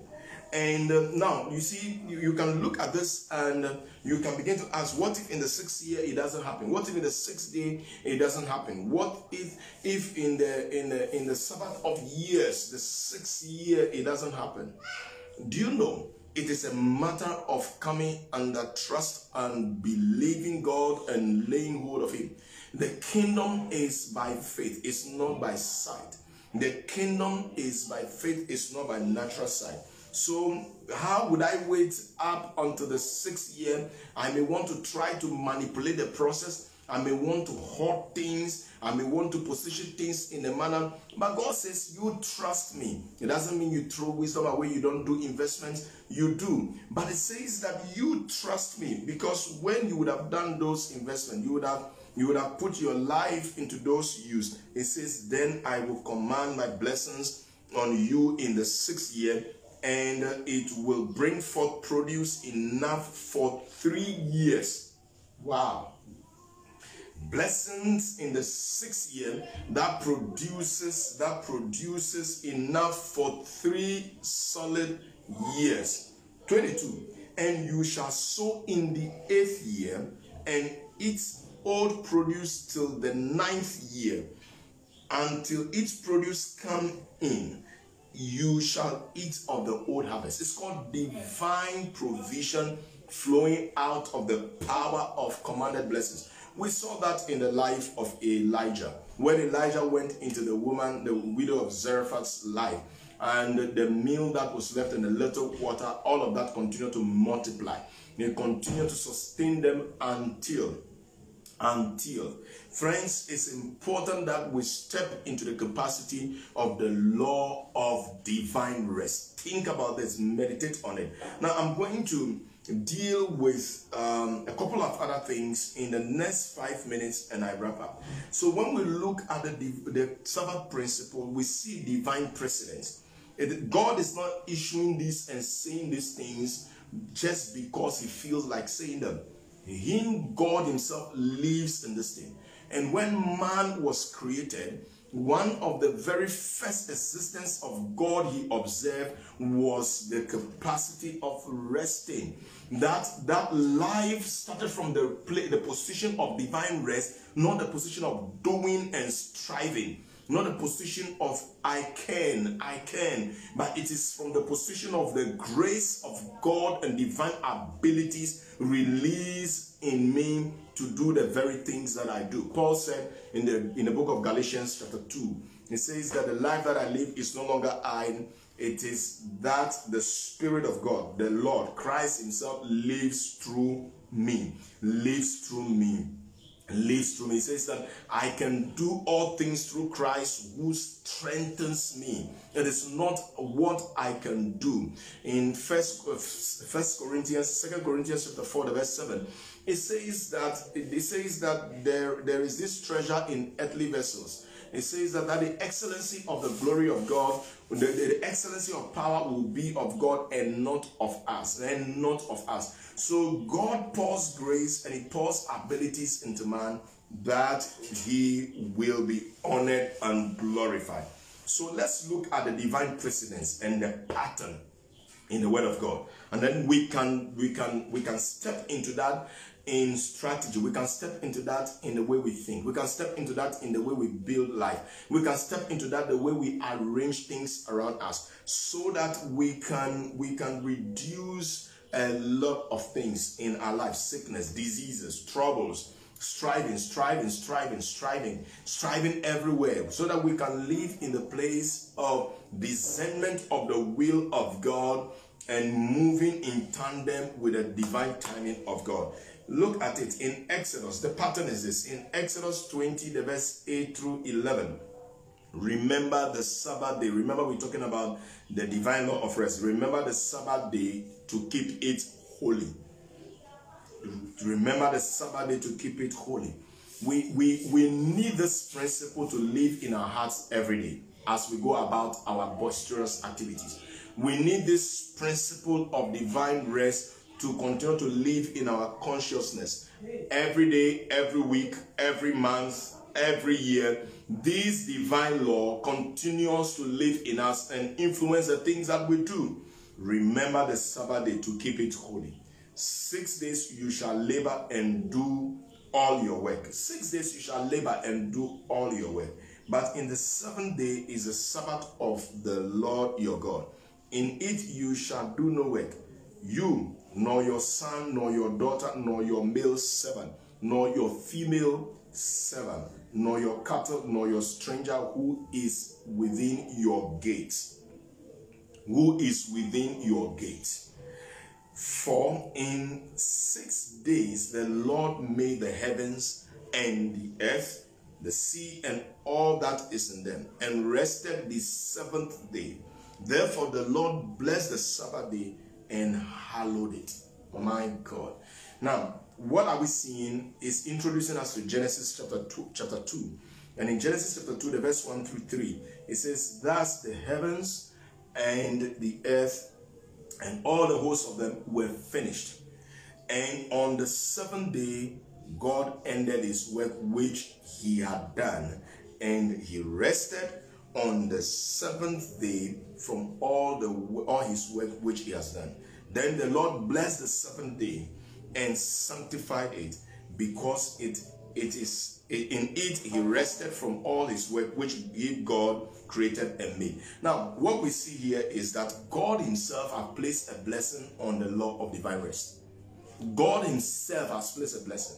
And uh, now you see, you, you, can look at this and uh, you can begin to ask, what if in the sixth year it doesn't happen? What if in the sixth day it doesn't happen? What if if in the in the in the Sabbath of years, the sixth year it doesn't happen? Do you know it is a matter of coming under trust and believing God and laying hold of Him. The kingdom is by faith, it's not by sight. The kingdom is by faith, it's not by natural sight. So, how would I wait up until the sixth year? I may want to try to manipulate the process. I may want to hoard things. I may want to position things in a manner. But God says, You trust me. It doesn't mean you throw wisdom away, you don't do investments. You do. But it says that you trust me because when you would have done those investments, you would have you would have put your life into those use. It says, Then I will command my blessings on you in the sixth year, and it will bring forth produce enough for three years. Wow. Blessings in the sixth year that produces that produces enough for three solid years. 22 and you shall sow in the eighth year and its old produce till the ninth year until its produce come in you shall eat of the old harvest it's called divine provision flowing out of the power of commanded blessings we saw that in the life of Elijah. When Elijah went into the woman, the widow of Zarephath's life, and the meal that was left in the little water, all of that continued to multiply. They continued to sustain them until, until. Friends, it's important that we step into the capacity of the law of divine rest. Think about this, meditate on it. Now, I'm going to deal with um, a couple of other things in the next five minutes and I wrap up. So when we look at the, the Sabbath principle, we see divine precedence. God is not issuing this and saying these things just because he feels like saying them. Him, God himself lives in this thing. And when man was created, one of the very first existence of God he observed was the capacity of resting. That that life started from the play, the position of divine rest, not the position of doing and striving, not the position of I can, I can, but it is from the position of the grace of God and divine abilities released in me to do the very things that I do. Paul said in the in the book of Galatians chapter 2, he says that the life that I live is no longer I, it is that the Spirit of God, the Lord, Christ Himself lives through me, lives through me lives through me. He says that I can do all things through Christ who strengthens me. It is not what I can do. In First, uh, First Corinthians, Second Corinthians chapter four, the verse seven, it says that it says that there there is this treasure in earthly vessels. It says that, that the excellency of the glory of God, the, the excellency of power will be of God and not of us, and not of us. So God pours grace and He pours abilities into man that he will be honored and glorified. So let's look at the divine precedence and the pattern in the word of God. And then we can we can we can step into that in strategy. We can step into that in the way we think. We can step into that in the way we build life. We can step into that the way we arrange things around us so that we can we can reduce a lot of things in our life sickness, diseases, troubles, striving, striving, striving, striving, striving everywhere so that we can live in the place of discernment of the will of God and moving in tandem with the divine timing of God. Look at it in Exodus. The pattern is this in Exodus 20, the verse 8 through 11. Remember the Sabbath day. Remember, we're talking about the divine law of rest. Remember the Sabbath day to keep it holy. Remember the Sabbath day to keep it holy. We, we, we need this principle to live in our hearts every day as we go about our boisterous activities. We need this principle of divine rest to continue to live in our consciousness every day, every week, every month, every year. This divine law continues to live in us and influence the things that we do. Remember the Sabbath day to keep it holy. Six days you shall labor and do all your work. Six days you shall labor and do all your work. But in the seventh day is the Sabbath of the Lord your God. In it you shall do no work. You, nor your son, nor your daughter, nor your male servant, nor your female servant, nor your cattle, nor your stranger who is within your gates. Who is within your gates. For in six days the Lord made the heavens and the earth, the sea, and all that is in them, and rested the seventh day. Therefore the Lord blessed the Sabbath day and hallowed it. My God. Now, what are we seeing is introducing us to Genesis chapter 2, chapter 2. And in Genesis chapter 2, the verse 1 through 3, it says, Thus the heavens and the earth and all the hosts of them were finished. And on the seventh day, God ended his work which he had done, and he rested on the seventh day from all the all his work which he has done. Then the Lord blessed the seventh day and sanctified it, because it it is in it he rested from all his work which God created and made. Now, what we see here is that God himself has placed a blessing on the law of divine rest. God himself has placed a blessing.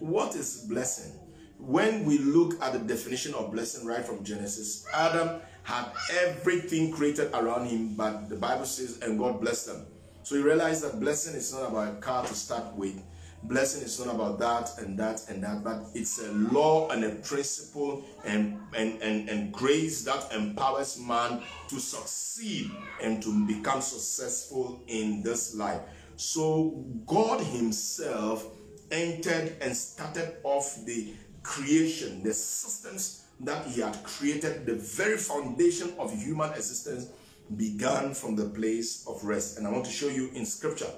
What is blessing? When we look at the definition of blessing right from Genesis, Adam had everything created around him, but the Bible says, and God blessed them. So you realize that blessing is not about a car to start with. Blessing is not about that and that and that, but it's a law and a principle and, and, and, and grace that empowers man to succeed and to become successful in this life. So God Himself entered and started off the creation, the systems that He had created, the very foundation of human existence began from the place of rest. And I want to show you in scripture.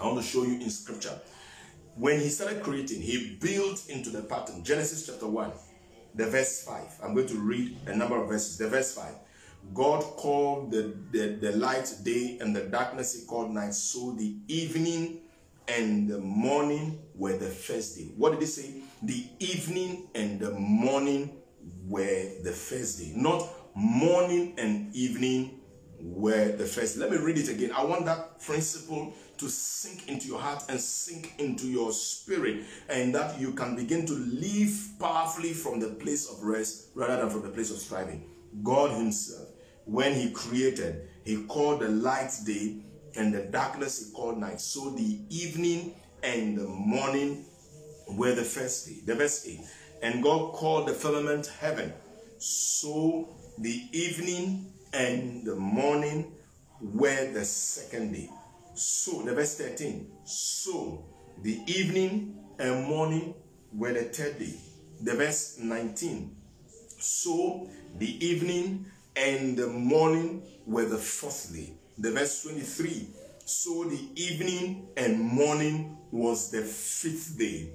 I want to show you in scripture. When he started creating, he built into the pattern. Genesis chapter 1, the verse 5. I'm going to read a number of verses. The verse 5. God called the, the, the light day and the darkness he called night. So the evening and the morning were the first day. What did he say? The evening and the morning were the first day. Not morning and evening were the first. Let me read it again. I want that principle to sink into your heart and sink into your spirit, and that you can begin to live powerfully from the place of rest rather than from the place of striving. God Himself, when He created, He called the light day and the darkness He called night. So the evening and the morning were the first day. The verse 8. And God called the firmament heaven. So the evening and the morning were the second day. So, the verse 13. So, the evening and morning were the third day. The verse 19. So, the evening and the morning were the fourth day. The verse 23. So, the evening and morning was the fifth day.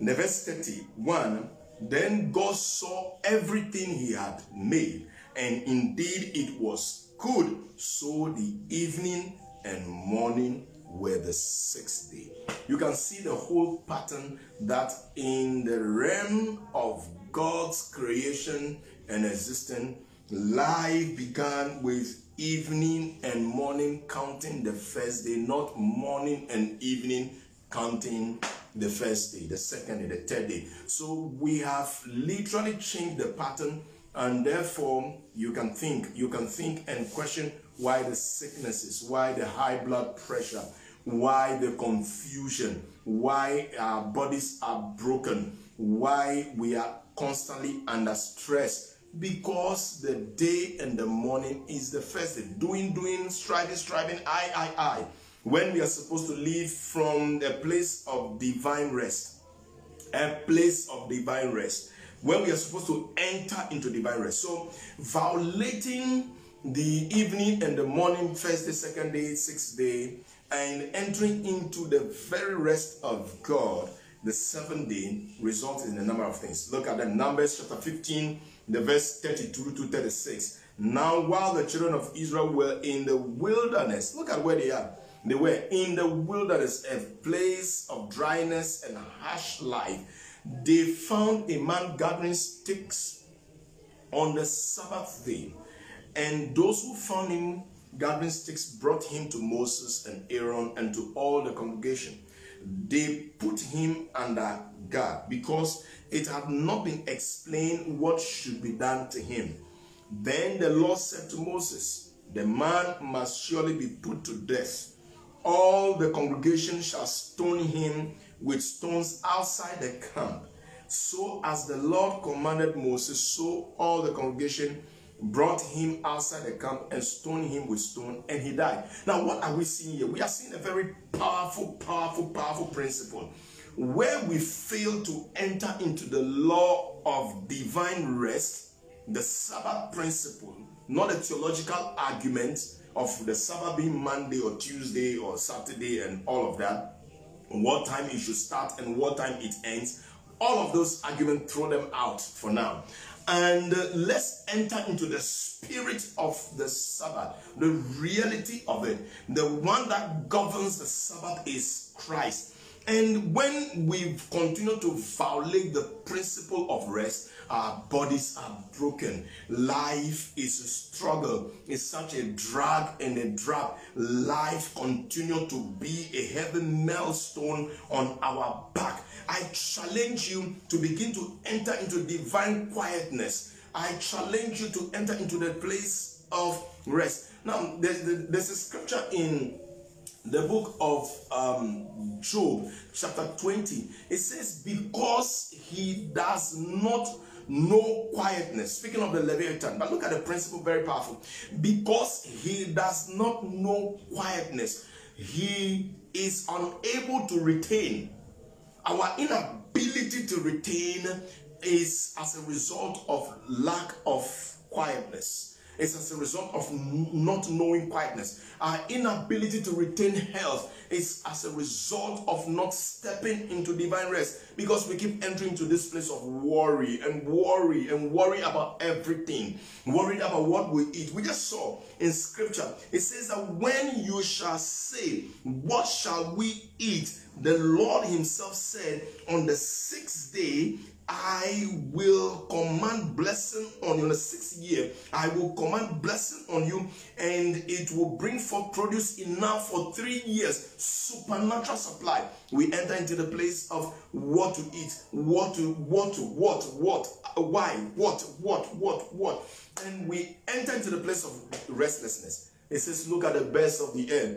Verse 31. Then God saw everything he had made and indeed it was good. So the evening and morning were the sixth day. You can see the whole pattern that in the realm of God's creation and existence, life began with evening and morning counting the first day, not morning and evening counting the first day, the second day, the third day. So we have literally changed the pattern and therefore you can think you can think and question why the sicknesses why the high blood pressure why the confusion why our bodies are broken why we are constantly under stress. Because the day and the morning is the first day. Doing doing striving striving i i i when we are supposed to live from a place of divine rest a place of divine rest when we are supposed to enter into divine rest. So, violating the evening and the morning, first day, second day, sixth day, and entering into the very rest of God, the seventh day, results in a number of things. Look at the Numbers chapter 15, the verse 32 to 36. Now, while the children of Israel were in the wilderness, look at where they are. They were in the wilderness, a place of dryness and harsh life. They found a man gathering sticks on the Sabbath day. And those who found him gathering sticks brought him to Moses and Aaron and to all the congregation. They put him under guard because it had not been explained what should be done to him. Then the Lord said to Moses, The man must surely be put to death. All the congregation shall stone him with stones outside the camp. So as the Lord commanded Moses, so all the congregation brought him outside the camp and stoned him with stone, and he died. Now, what are we seeing here? We are seeing a very powerful, powerful, powerful principle. Where we fail to enter into the law of divine rest, the Sabbath principle, not a theological argument of the Sabbath being Monday or Tuesday or Saturday and all of that, what time it should start and what time it ends, all of those arguments, throw them out for now. And uh, let's enter into the spirit of the Sabbath, the reality of it. The one that governs the Sabbath is Christ. And when we continue to violate the principle of rest, our bodies are broken. Life is a struggle. It's such a drag and a drag. Life continue to be a heavy millstone on our back. I challenge you to begin to enter into divine quietness. I challenge you to enter into the place of rest. Now, there's, there's a scripture in the book of um, Job, chapter 20. It says, Because he does not know quietness. Speaking of the Leviathan, but look at the principle, very powerful. Because he does not know quietness, he is unable to retain our inability to retain is as a result of lack of quietness. It's as a result of not knowing quietness. Our inability to retain health is as a result of not stepping into divine rest because we keep entering to this place of worry and worry and worry about everything, worried about what we eat. We just saw in scripture, it says that when you shall say, What shall we eat? The Lord Himself said, On the sixth day, I will command blessing on you in the sixth year. I will command blessing on you, and it will bring forth produce enough for three years. Supernatural supply. We enter into the place of what to eat, what to, what to, what, what, why, what, what, what, what. And we enter into the place of restlessness. It says, Look at the birds of the air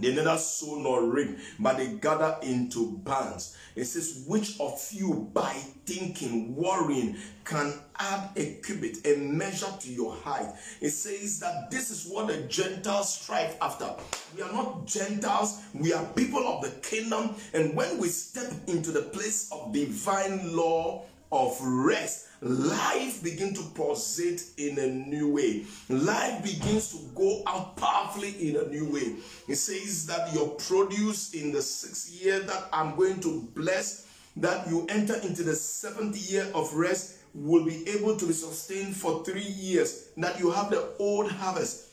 they neither sow nor reap, but they gather into bands. It says, Which of you by thinking, worrying, can add a cubit, a measure to your height? It says that this is what the Gentiles strive after. We are not Gentiles, we are people of the kingdom. And when we step into the place of divine law, of rest, life begins to pulsate in a new way. Life begins to go out powerfully in a new way. It says that your produce in the sixth year that I'm going to bless, that you enter into the seventh year of rest, will be able to be sustained for three years. That you have the old harvest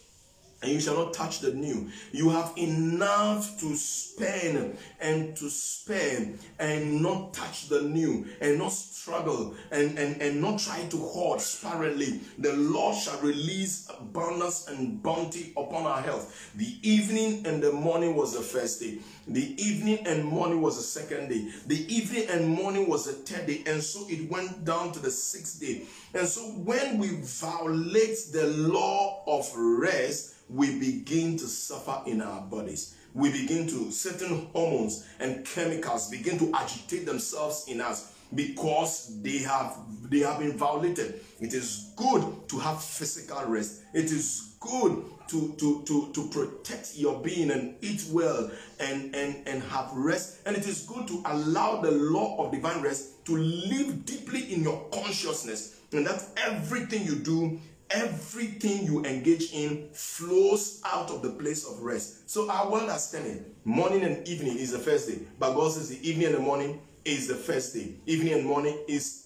and you shall not touch the new. You have enough to spend and to spend and not touch the new and not struggle and, and, and not try to hoard sparingly. The Lord shall release abundance and bounty upon our health. The evening and the morning was the first day. The evening and morning was the second day. The evening and morning was the third day. And so it went down to the sixth day. And so when we violate the law of rest, we begin to suffer in our bodies. We begin to, certain hormones and chemicals begin to agitate themselves in us because they have they have been violated. It is good to have physical rest. It is good to, to, to, to protect your being and eat well and, and, and have rest. And it is good to allow the law of divine rest to live deeply in your consciousness. And that everything you do everything you engage in flows out of the place of rest. So our world understanding, morning and evening is the first day, but God says the evening and the morning is the first day. Evening and morning is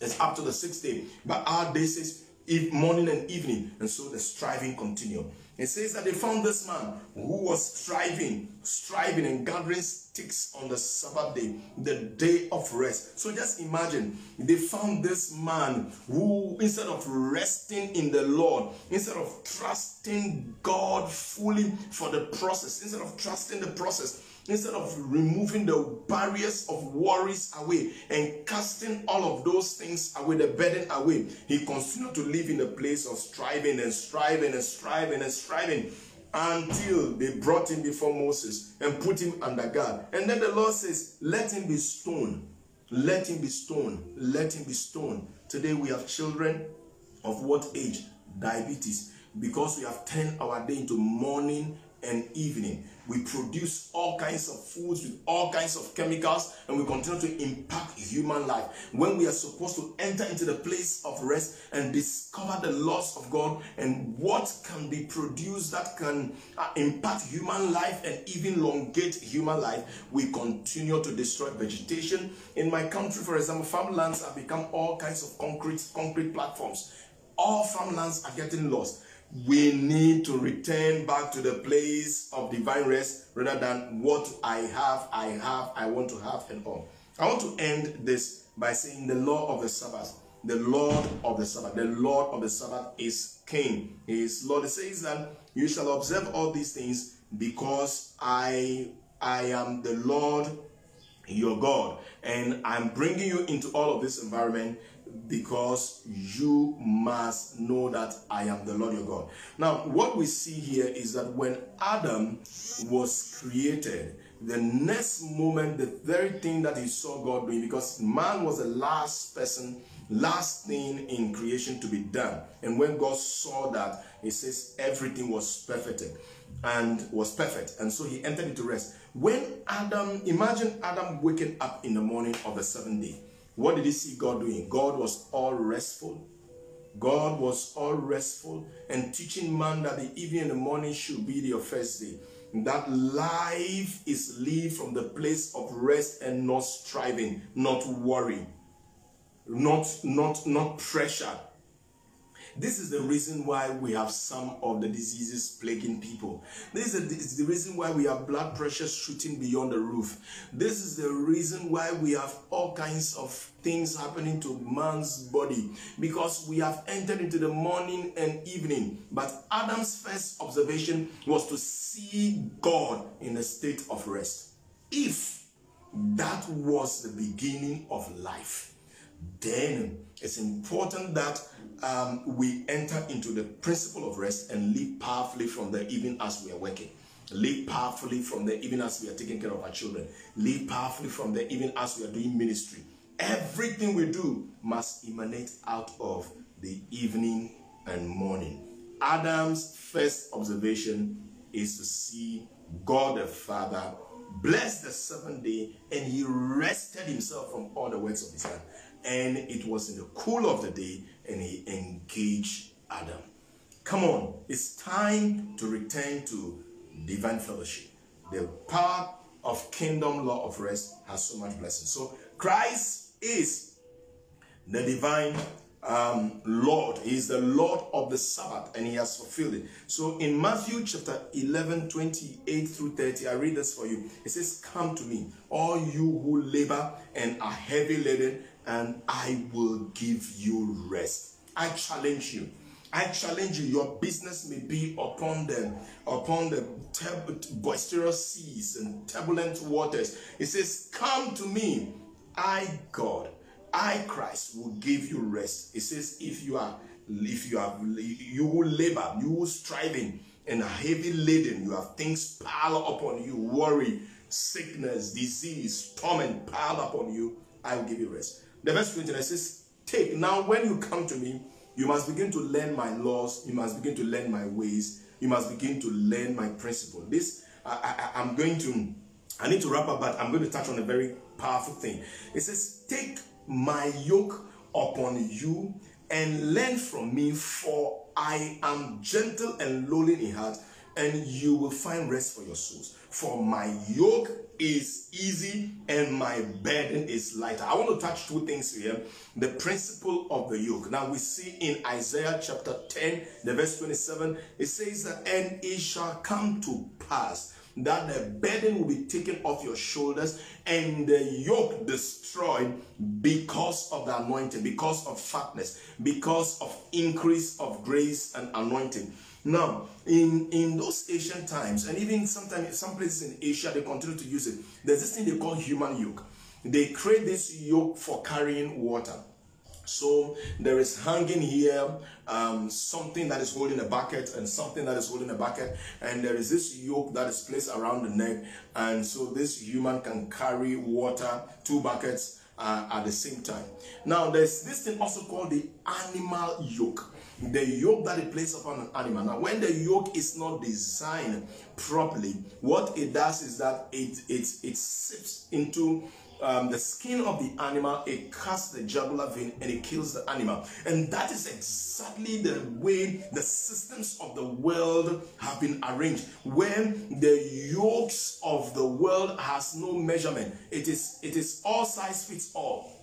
is up to the sixth day. But our day says morning and evening. And so the striving continued. It says that they found this man who was striving, striving and gathering sticks on the Sabbath day, the day of rest. So just imagine they found this man who, instead of resting in the Lord, instead of trusting God fully for the process, instead of trusting the process, instead of removing the barriers of worries away and casting all of those things away, the burden away, he continued to live in a place of striving and striving and striving and striving until they brought him before Moses and put him under guard. And then the Lord says, Let him be stoned. Let him be stoned. Let him be stoned. Today we have children of what age? Diabetes. Because we have turned our day into morning and evening. We produce all kinds of foods with all kinds of chemicals and we continue to impact human life. When we are supposed to enter into the place of rest and discover the laws of God and what can be produced that can uh, impact human life and even elongate human life, we continue to destroy vegetation. In my country, for example, farmlands have become all kinds of concrete, concrete platforms. All farmlands are getting lost we need to return back to the place of divine rest rather than what I have, I have, I want to have, and all. I want to end this by saying the law of the Sabbath. The Lord of the Sabbath. The Lord of the Sabbath is King. He is Lord. It says that you shall observe all these things because I I am the Lord your God. And I'm bringing you into all of this environment because you must know that I am the Lord your God. Now, what we see here is that when Adam was created, the next moment, the very thing that he saw God doing, because man was the last person, last thing in creation to be done. And when God saw that, he says everything was perfected and was perfect. And so he entered into rest. When Adam, imagine Adam waking up in the morning of the seventh day what did he see God doing? God was all restful. God was all restful and teaching man that the evening and the morning should be your first day. That life is lived from the place of rest and not striving, not worry, not not not pressure, this is the reason why we have some of the diseases plaguing people. This is the reason why we have blood pressure shooting beyond the roof. This is the reason why we have all kinds of things happening to man's body because we have entered into the morning and evening. But Adam's first observation was to see God in a state of rest. If that was the beginning of life, then it's important that um, we enter into the principle of rest and live powerfully from there even as we are working. Live powerfully from there even as we are taking care of our children. Live powerfully from there even as we are doing ministry. Everything we do must emanate out of the evening and morning. Adam's first observation is to see God the Father bless the seventh day and he rested himself from all the works of his hand. And it was in the cool of the day and he engaged Adam. Come on, it's time to return to divine fellowship. The power of kingdom law of rest has so much blessing. So Christ is the divine um, Lord. He is the Lord of the Sabbath and he has fulfilled it. So in Matthew chapter 11, 28 through 30, I read this for you. It says, Come to me, all you who labor and are heavy laden, and I will give you rest. I challenge you. I challenge you. Your business may be upon them, upon the boisterous seas and turbulent waters. It says, Come to me. I, God, I, Christ, will give you rest. It says, If you are, if you are, you will labor, you will striving and heavy laden, you have things piled upon you, worry, sickness, disease, torment piled upon you. I will give you rest. The verse 29 says, Take. Now, when you come to me, you must begin to learn my laws. You must begin to learn my ways. You must begin to learn my principle. This, I, I, I'm going to, I need to wrap up, but I'm going to touch on a very powerful thing. It says, Take my yoke upon you and learn from me, for I am gentle and lowly in heart, and you will find rest for your souls. For my yoke is easy and my burden is lighter. I want to touch two things here. The principle of the yoke. Now we see in Isaiah chapter 10, the verse 27, it says that, and it shall come to pass that the burden will be taken off your shoulders and the yoke destroyed because of the anointing, because of fatness, because of increase of grace and anointing. Now, in, in those ancient times, and even sometimes some places in Asia, they continue to use it. There's this thing they call human yoke. They create this yoke for carrying water. So there is hanging here um, something that is holding a bucket and something that is holding a bucket, and there is this yoke that is placed around the neck, and so this human can carry water, two buckets uh, at the same time. Now there's this thing also called the animal yoke the yoke that it places upon an animal. Now, when the yoke is not designed properly, what it does is that it it it sips into um, the skin of the animal, it cuts the jugular vein and it kills the animal. And that is exactly the way the systems of the world have been arranged. When the yokes of the world has no measurement, it is it is all size fits all.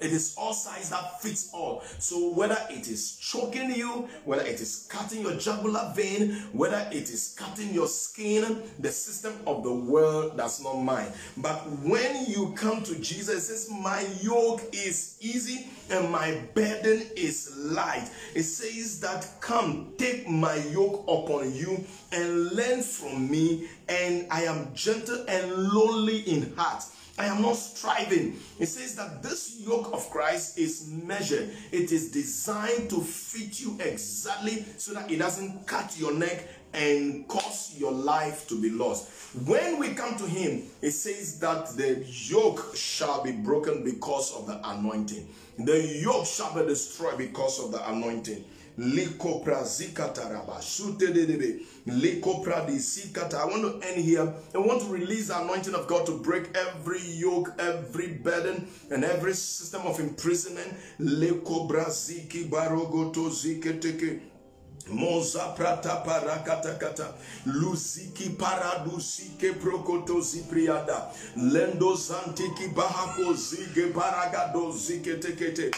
It is all size that fits all. So whether it is choking you, whether it is cutting your jugular vein, whether it is cutting your skin, the system of the world does not mind. But when you come to Jesus, it says, My yoke is easy and my burden is light. It says that come, take my yoke upon you and learn from me, and I am gentle and lowly in heart I am not striving. It says that this yoke of Christ is measured. It is designed to fit you exactly so that it doesn't cut your neck and cause your life to be lost. When we come to him, it says that the yoke shall be broken because of the anointing. The yoke shall be destroyed because of the anointing. Likopra zikataraba. Shutedebe. Likopra disikata. I want to end here. I want to release the anointing of God to break every yoke, every burden, and every system of imprisonment. Likobra ziki barogoto ziketeke. Moza prata parakata kata luziki paradusike prokoto zipriada lendo zantiki bahako zige paragado zike tekete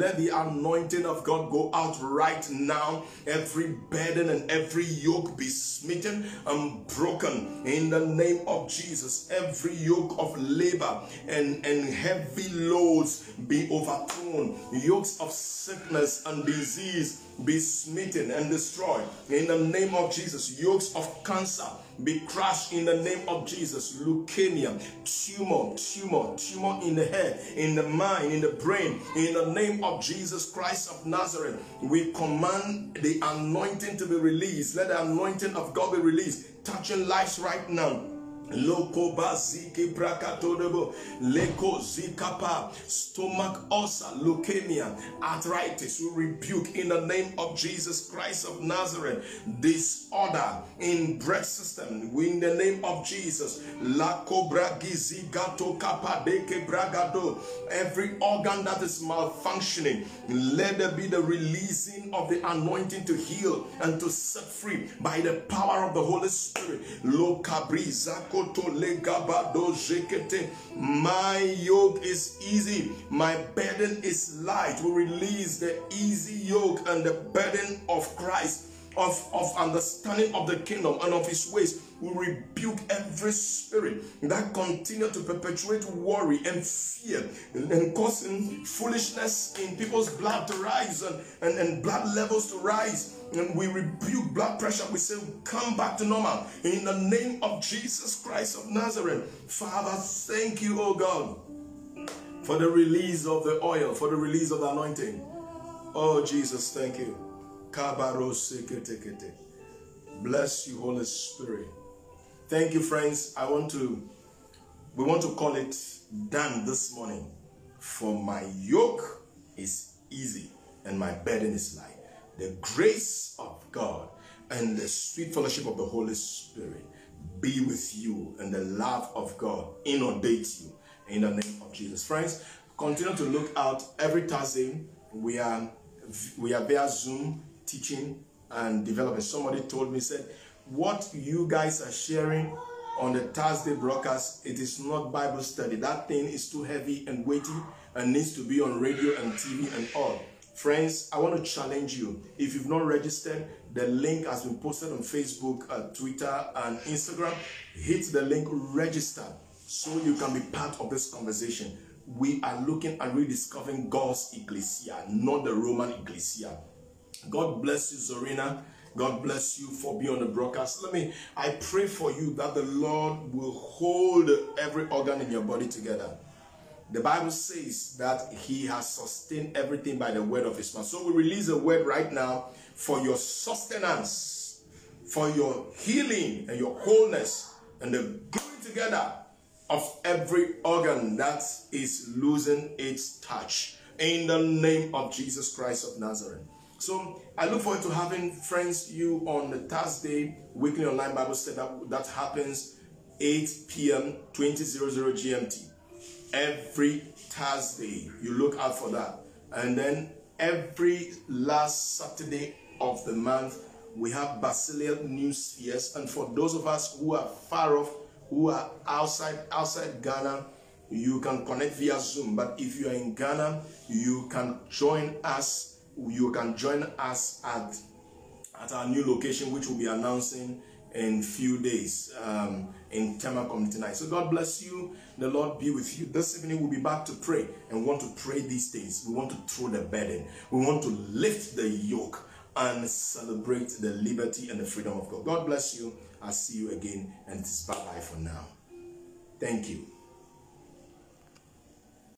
let the anointing of God go out right now. Every burden and every yoke be smitten and broken in the name of Jesus. Every yoke of labor and, and heavy loads be overthrown. Yokes of sickness and disease be smitten and destroyed in the name of Jesus. Yokes of cancer be crushed in the name of Jesus. Leukemia, tumor, tumor, tumor in the head, in the mind, in the brain, in the name of Jesus Christ of Nazareth. We command the anointing to be released. Let the anointing of God be released, touching lives right now Loko baziki brakatodebo, leko zikapa, stomach ulcer, leukemia, arthritis. We rebuke in the name of Jesus Christ of Nazareth. Disorder in breast system. In the name of Jesus. Lako bragizi gato kapa deke bragado. Every organ that is malfunctioning, let there be the releasing of the anointing to heal and to set free by the power of the Holy Spirit. Lokabrizako my yoke is easy, my burden is light. We release the easy yoke and the burden of Christ, of, of understanding of the kingdom and of his ways. We rebuke every spirit that continue to perpetuate worry and fear and causing foolishness in people's blood to rise and, and, and blood levels to rise and we rebuke blood pressure. We say, come back to normal in the name of Jesus Christ of Nazareth. Father, thank you, oh God, for the release of the oil, for the release of the anointing. Oh, Jesus, thank you. Bless you, Holy Spirit. Thank you, friends. I want to, we want to call it done this morning. For my yoke is easy and my burden is light the grace of God and the sweet fellowship of the Holy Spirit be with you and the love of God inundate you in the name of Jesus. Friends, continue to look out every Thursday. We are we are via Zoom teaching and development. Somebody told me, said, what you guys are sharing on the Thursday broadcast, it is not Bible study. That thing is too heavy and weighty and needs to be on radio and TV and all. Friends, I want to challenge you. If you've not registered, the link has been posted on Facebook, uh, Twitter, and Instagram. Hit the link, register, so you can be part of this conversation. We are looking at rediscovering God's ecclesia, not the Roman ecclesia. God bless you, Zorina. God bless you for being on the broadcast. Let me, I pray for you that the Lord will hold every organ in your body together. The Bible says that He has sustained everything by the word of His mouth. So we release a word right now for your sustenance, for your healing and your wholeness, and the gluing together of every organ that is losing its touch. In the name of Jesus Christ of Nazareth. So I look forward to having friends you on the Thursday weekly online Bible study that, that happens 8 p.m. 2000 GMT. Every Thursday, you look out for that. And then every last Saturday of the month, we have Basiliel New Spheres. And for those of us who are far off, who are outside outside Ghana, you can connect via Zoom. But if you are in Ghana, you can join us you can join us at at our new location, which we'll be announcing in few days um, in Tema Community Nine. So God bless you. The Lord be with you. This evening we'll be back to pray and want to pray these days. We want to throw the burden. We want to lift the yoke and celebrate the liberty and the freedom of God. God bless you. I'll see you again and it is bye-bye for now. Thank you.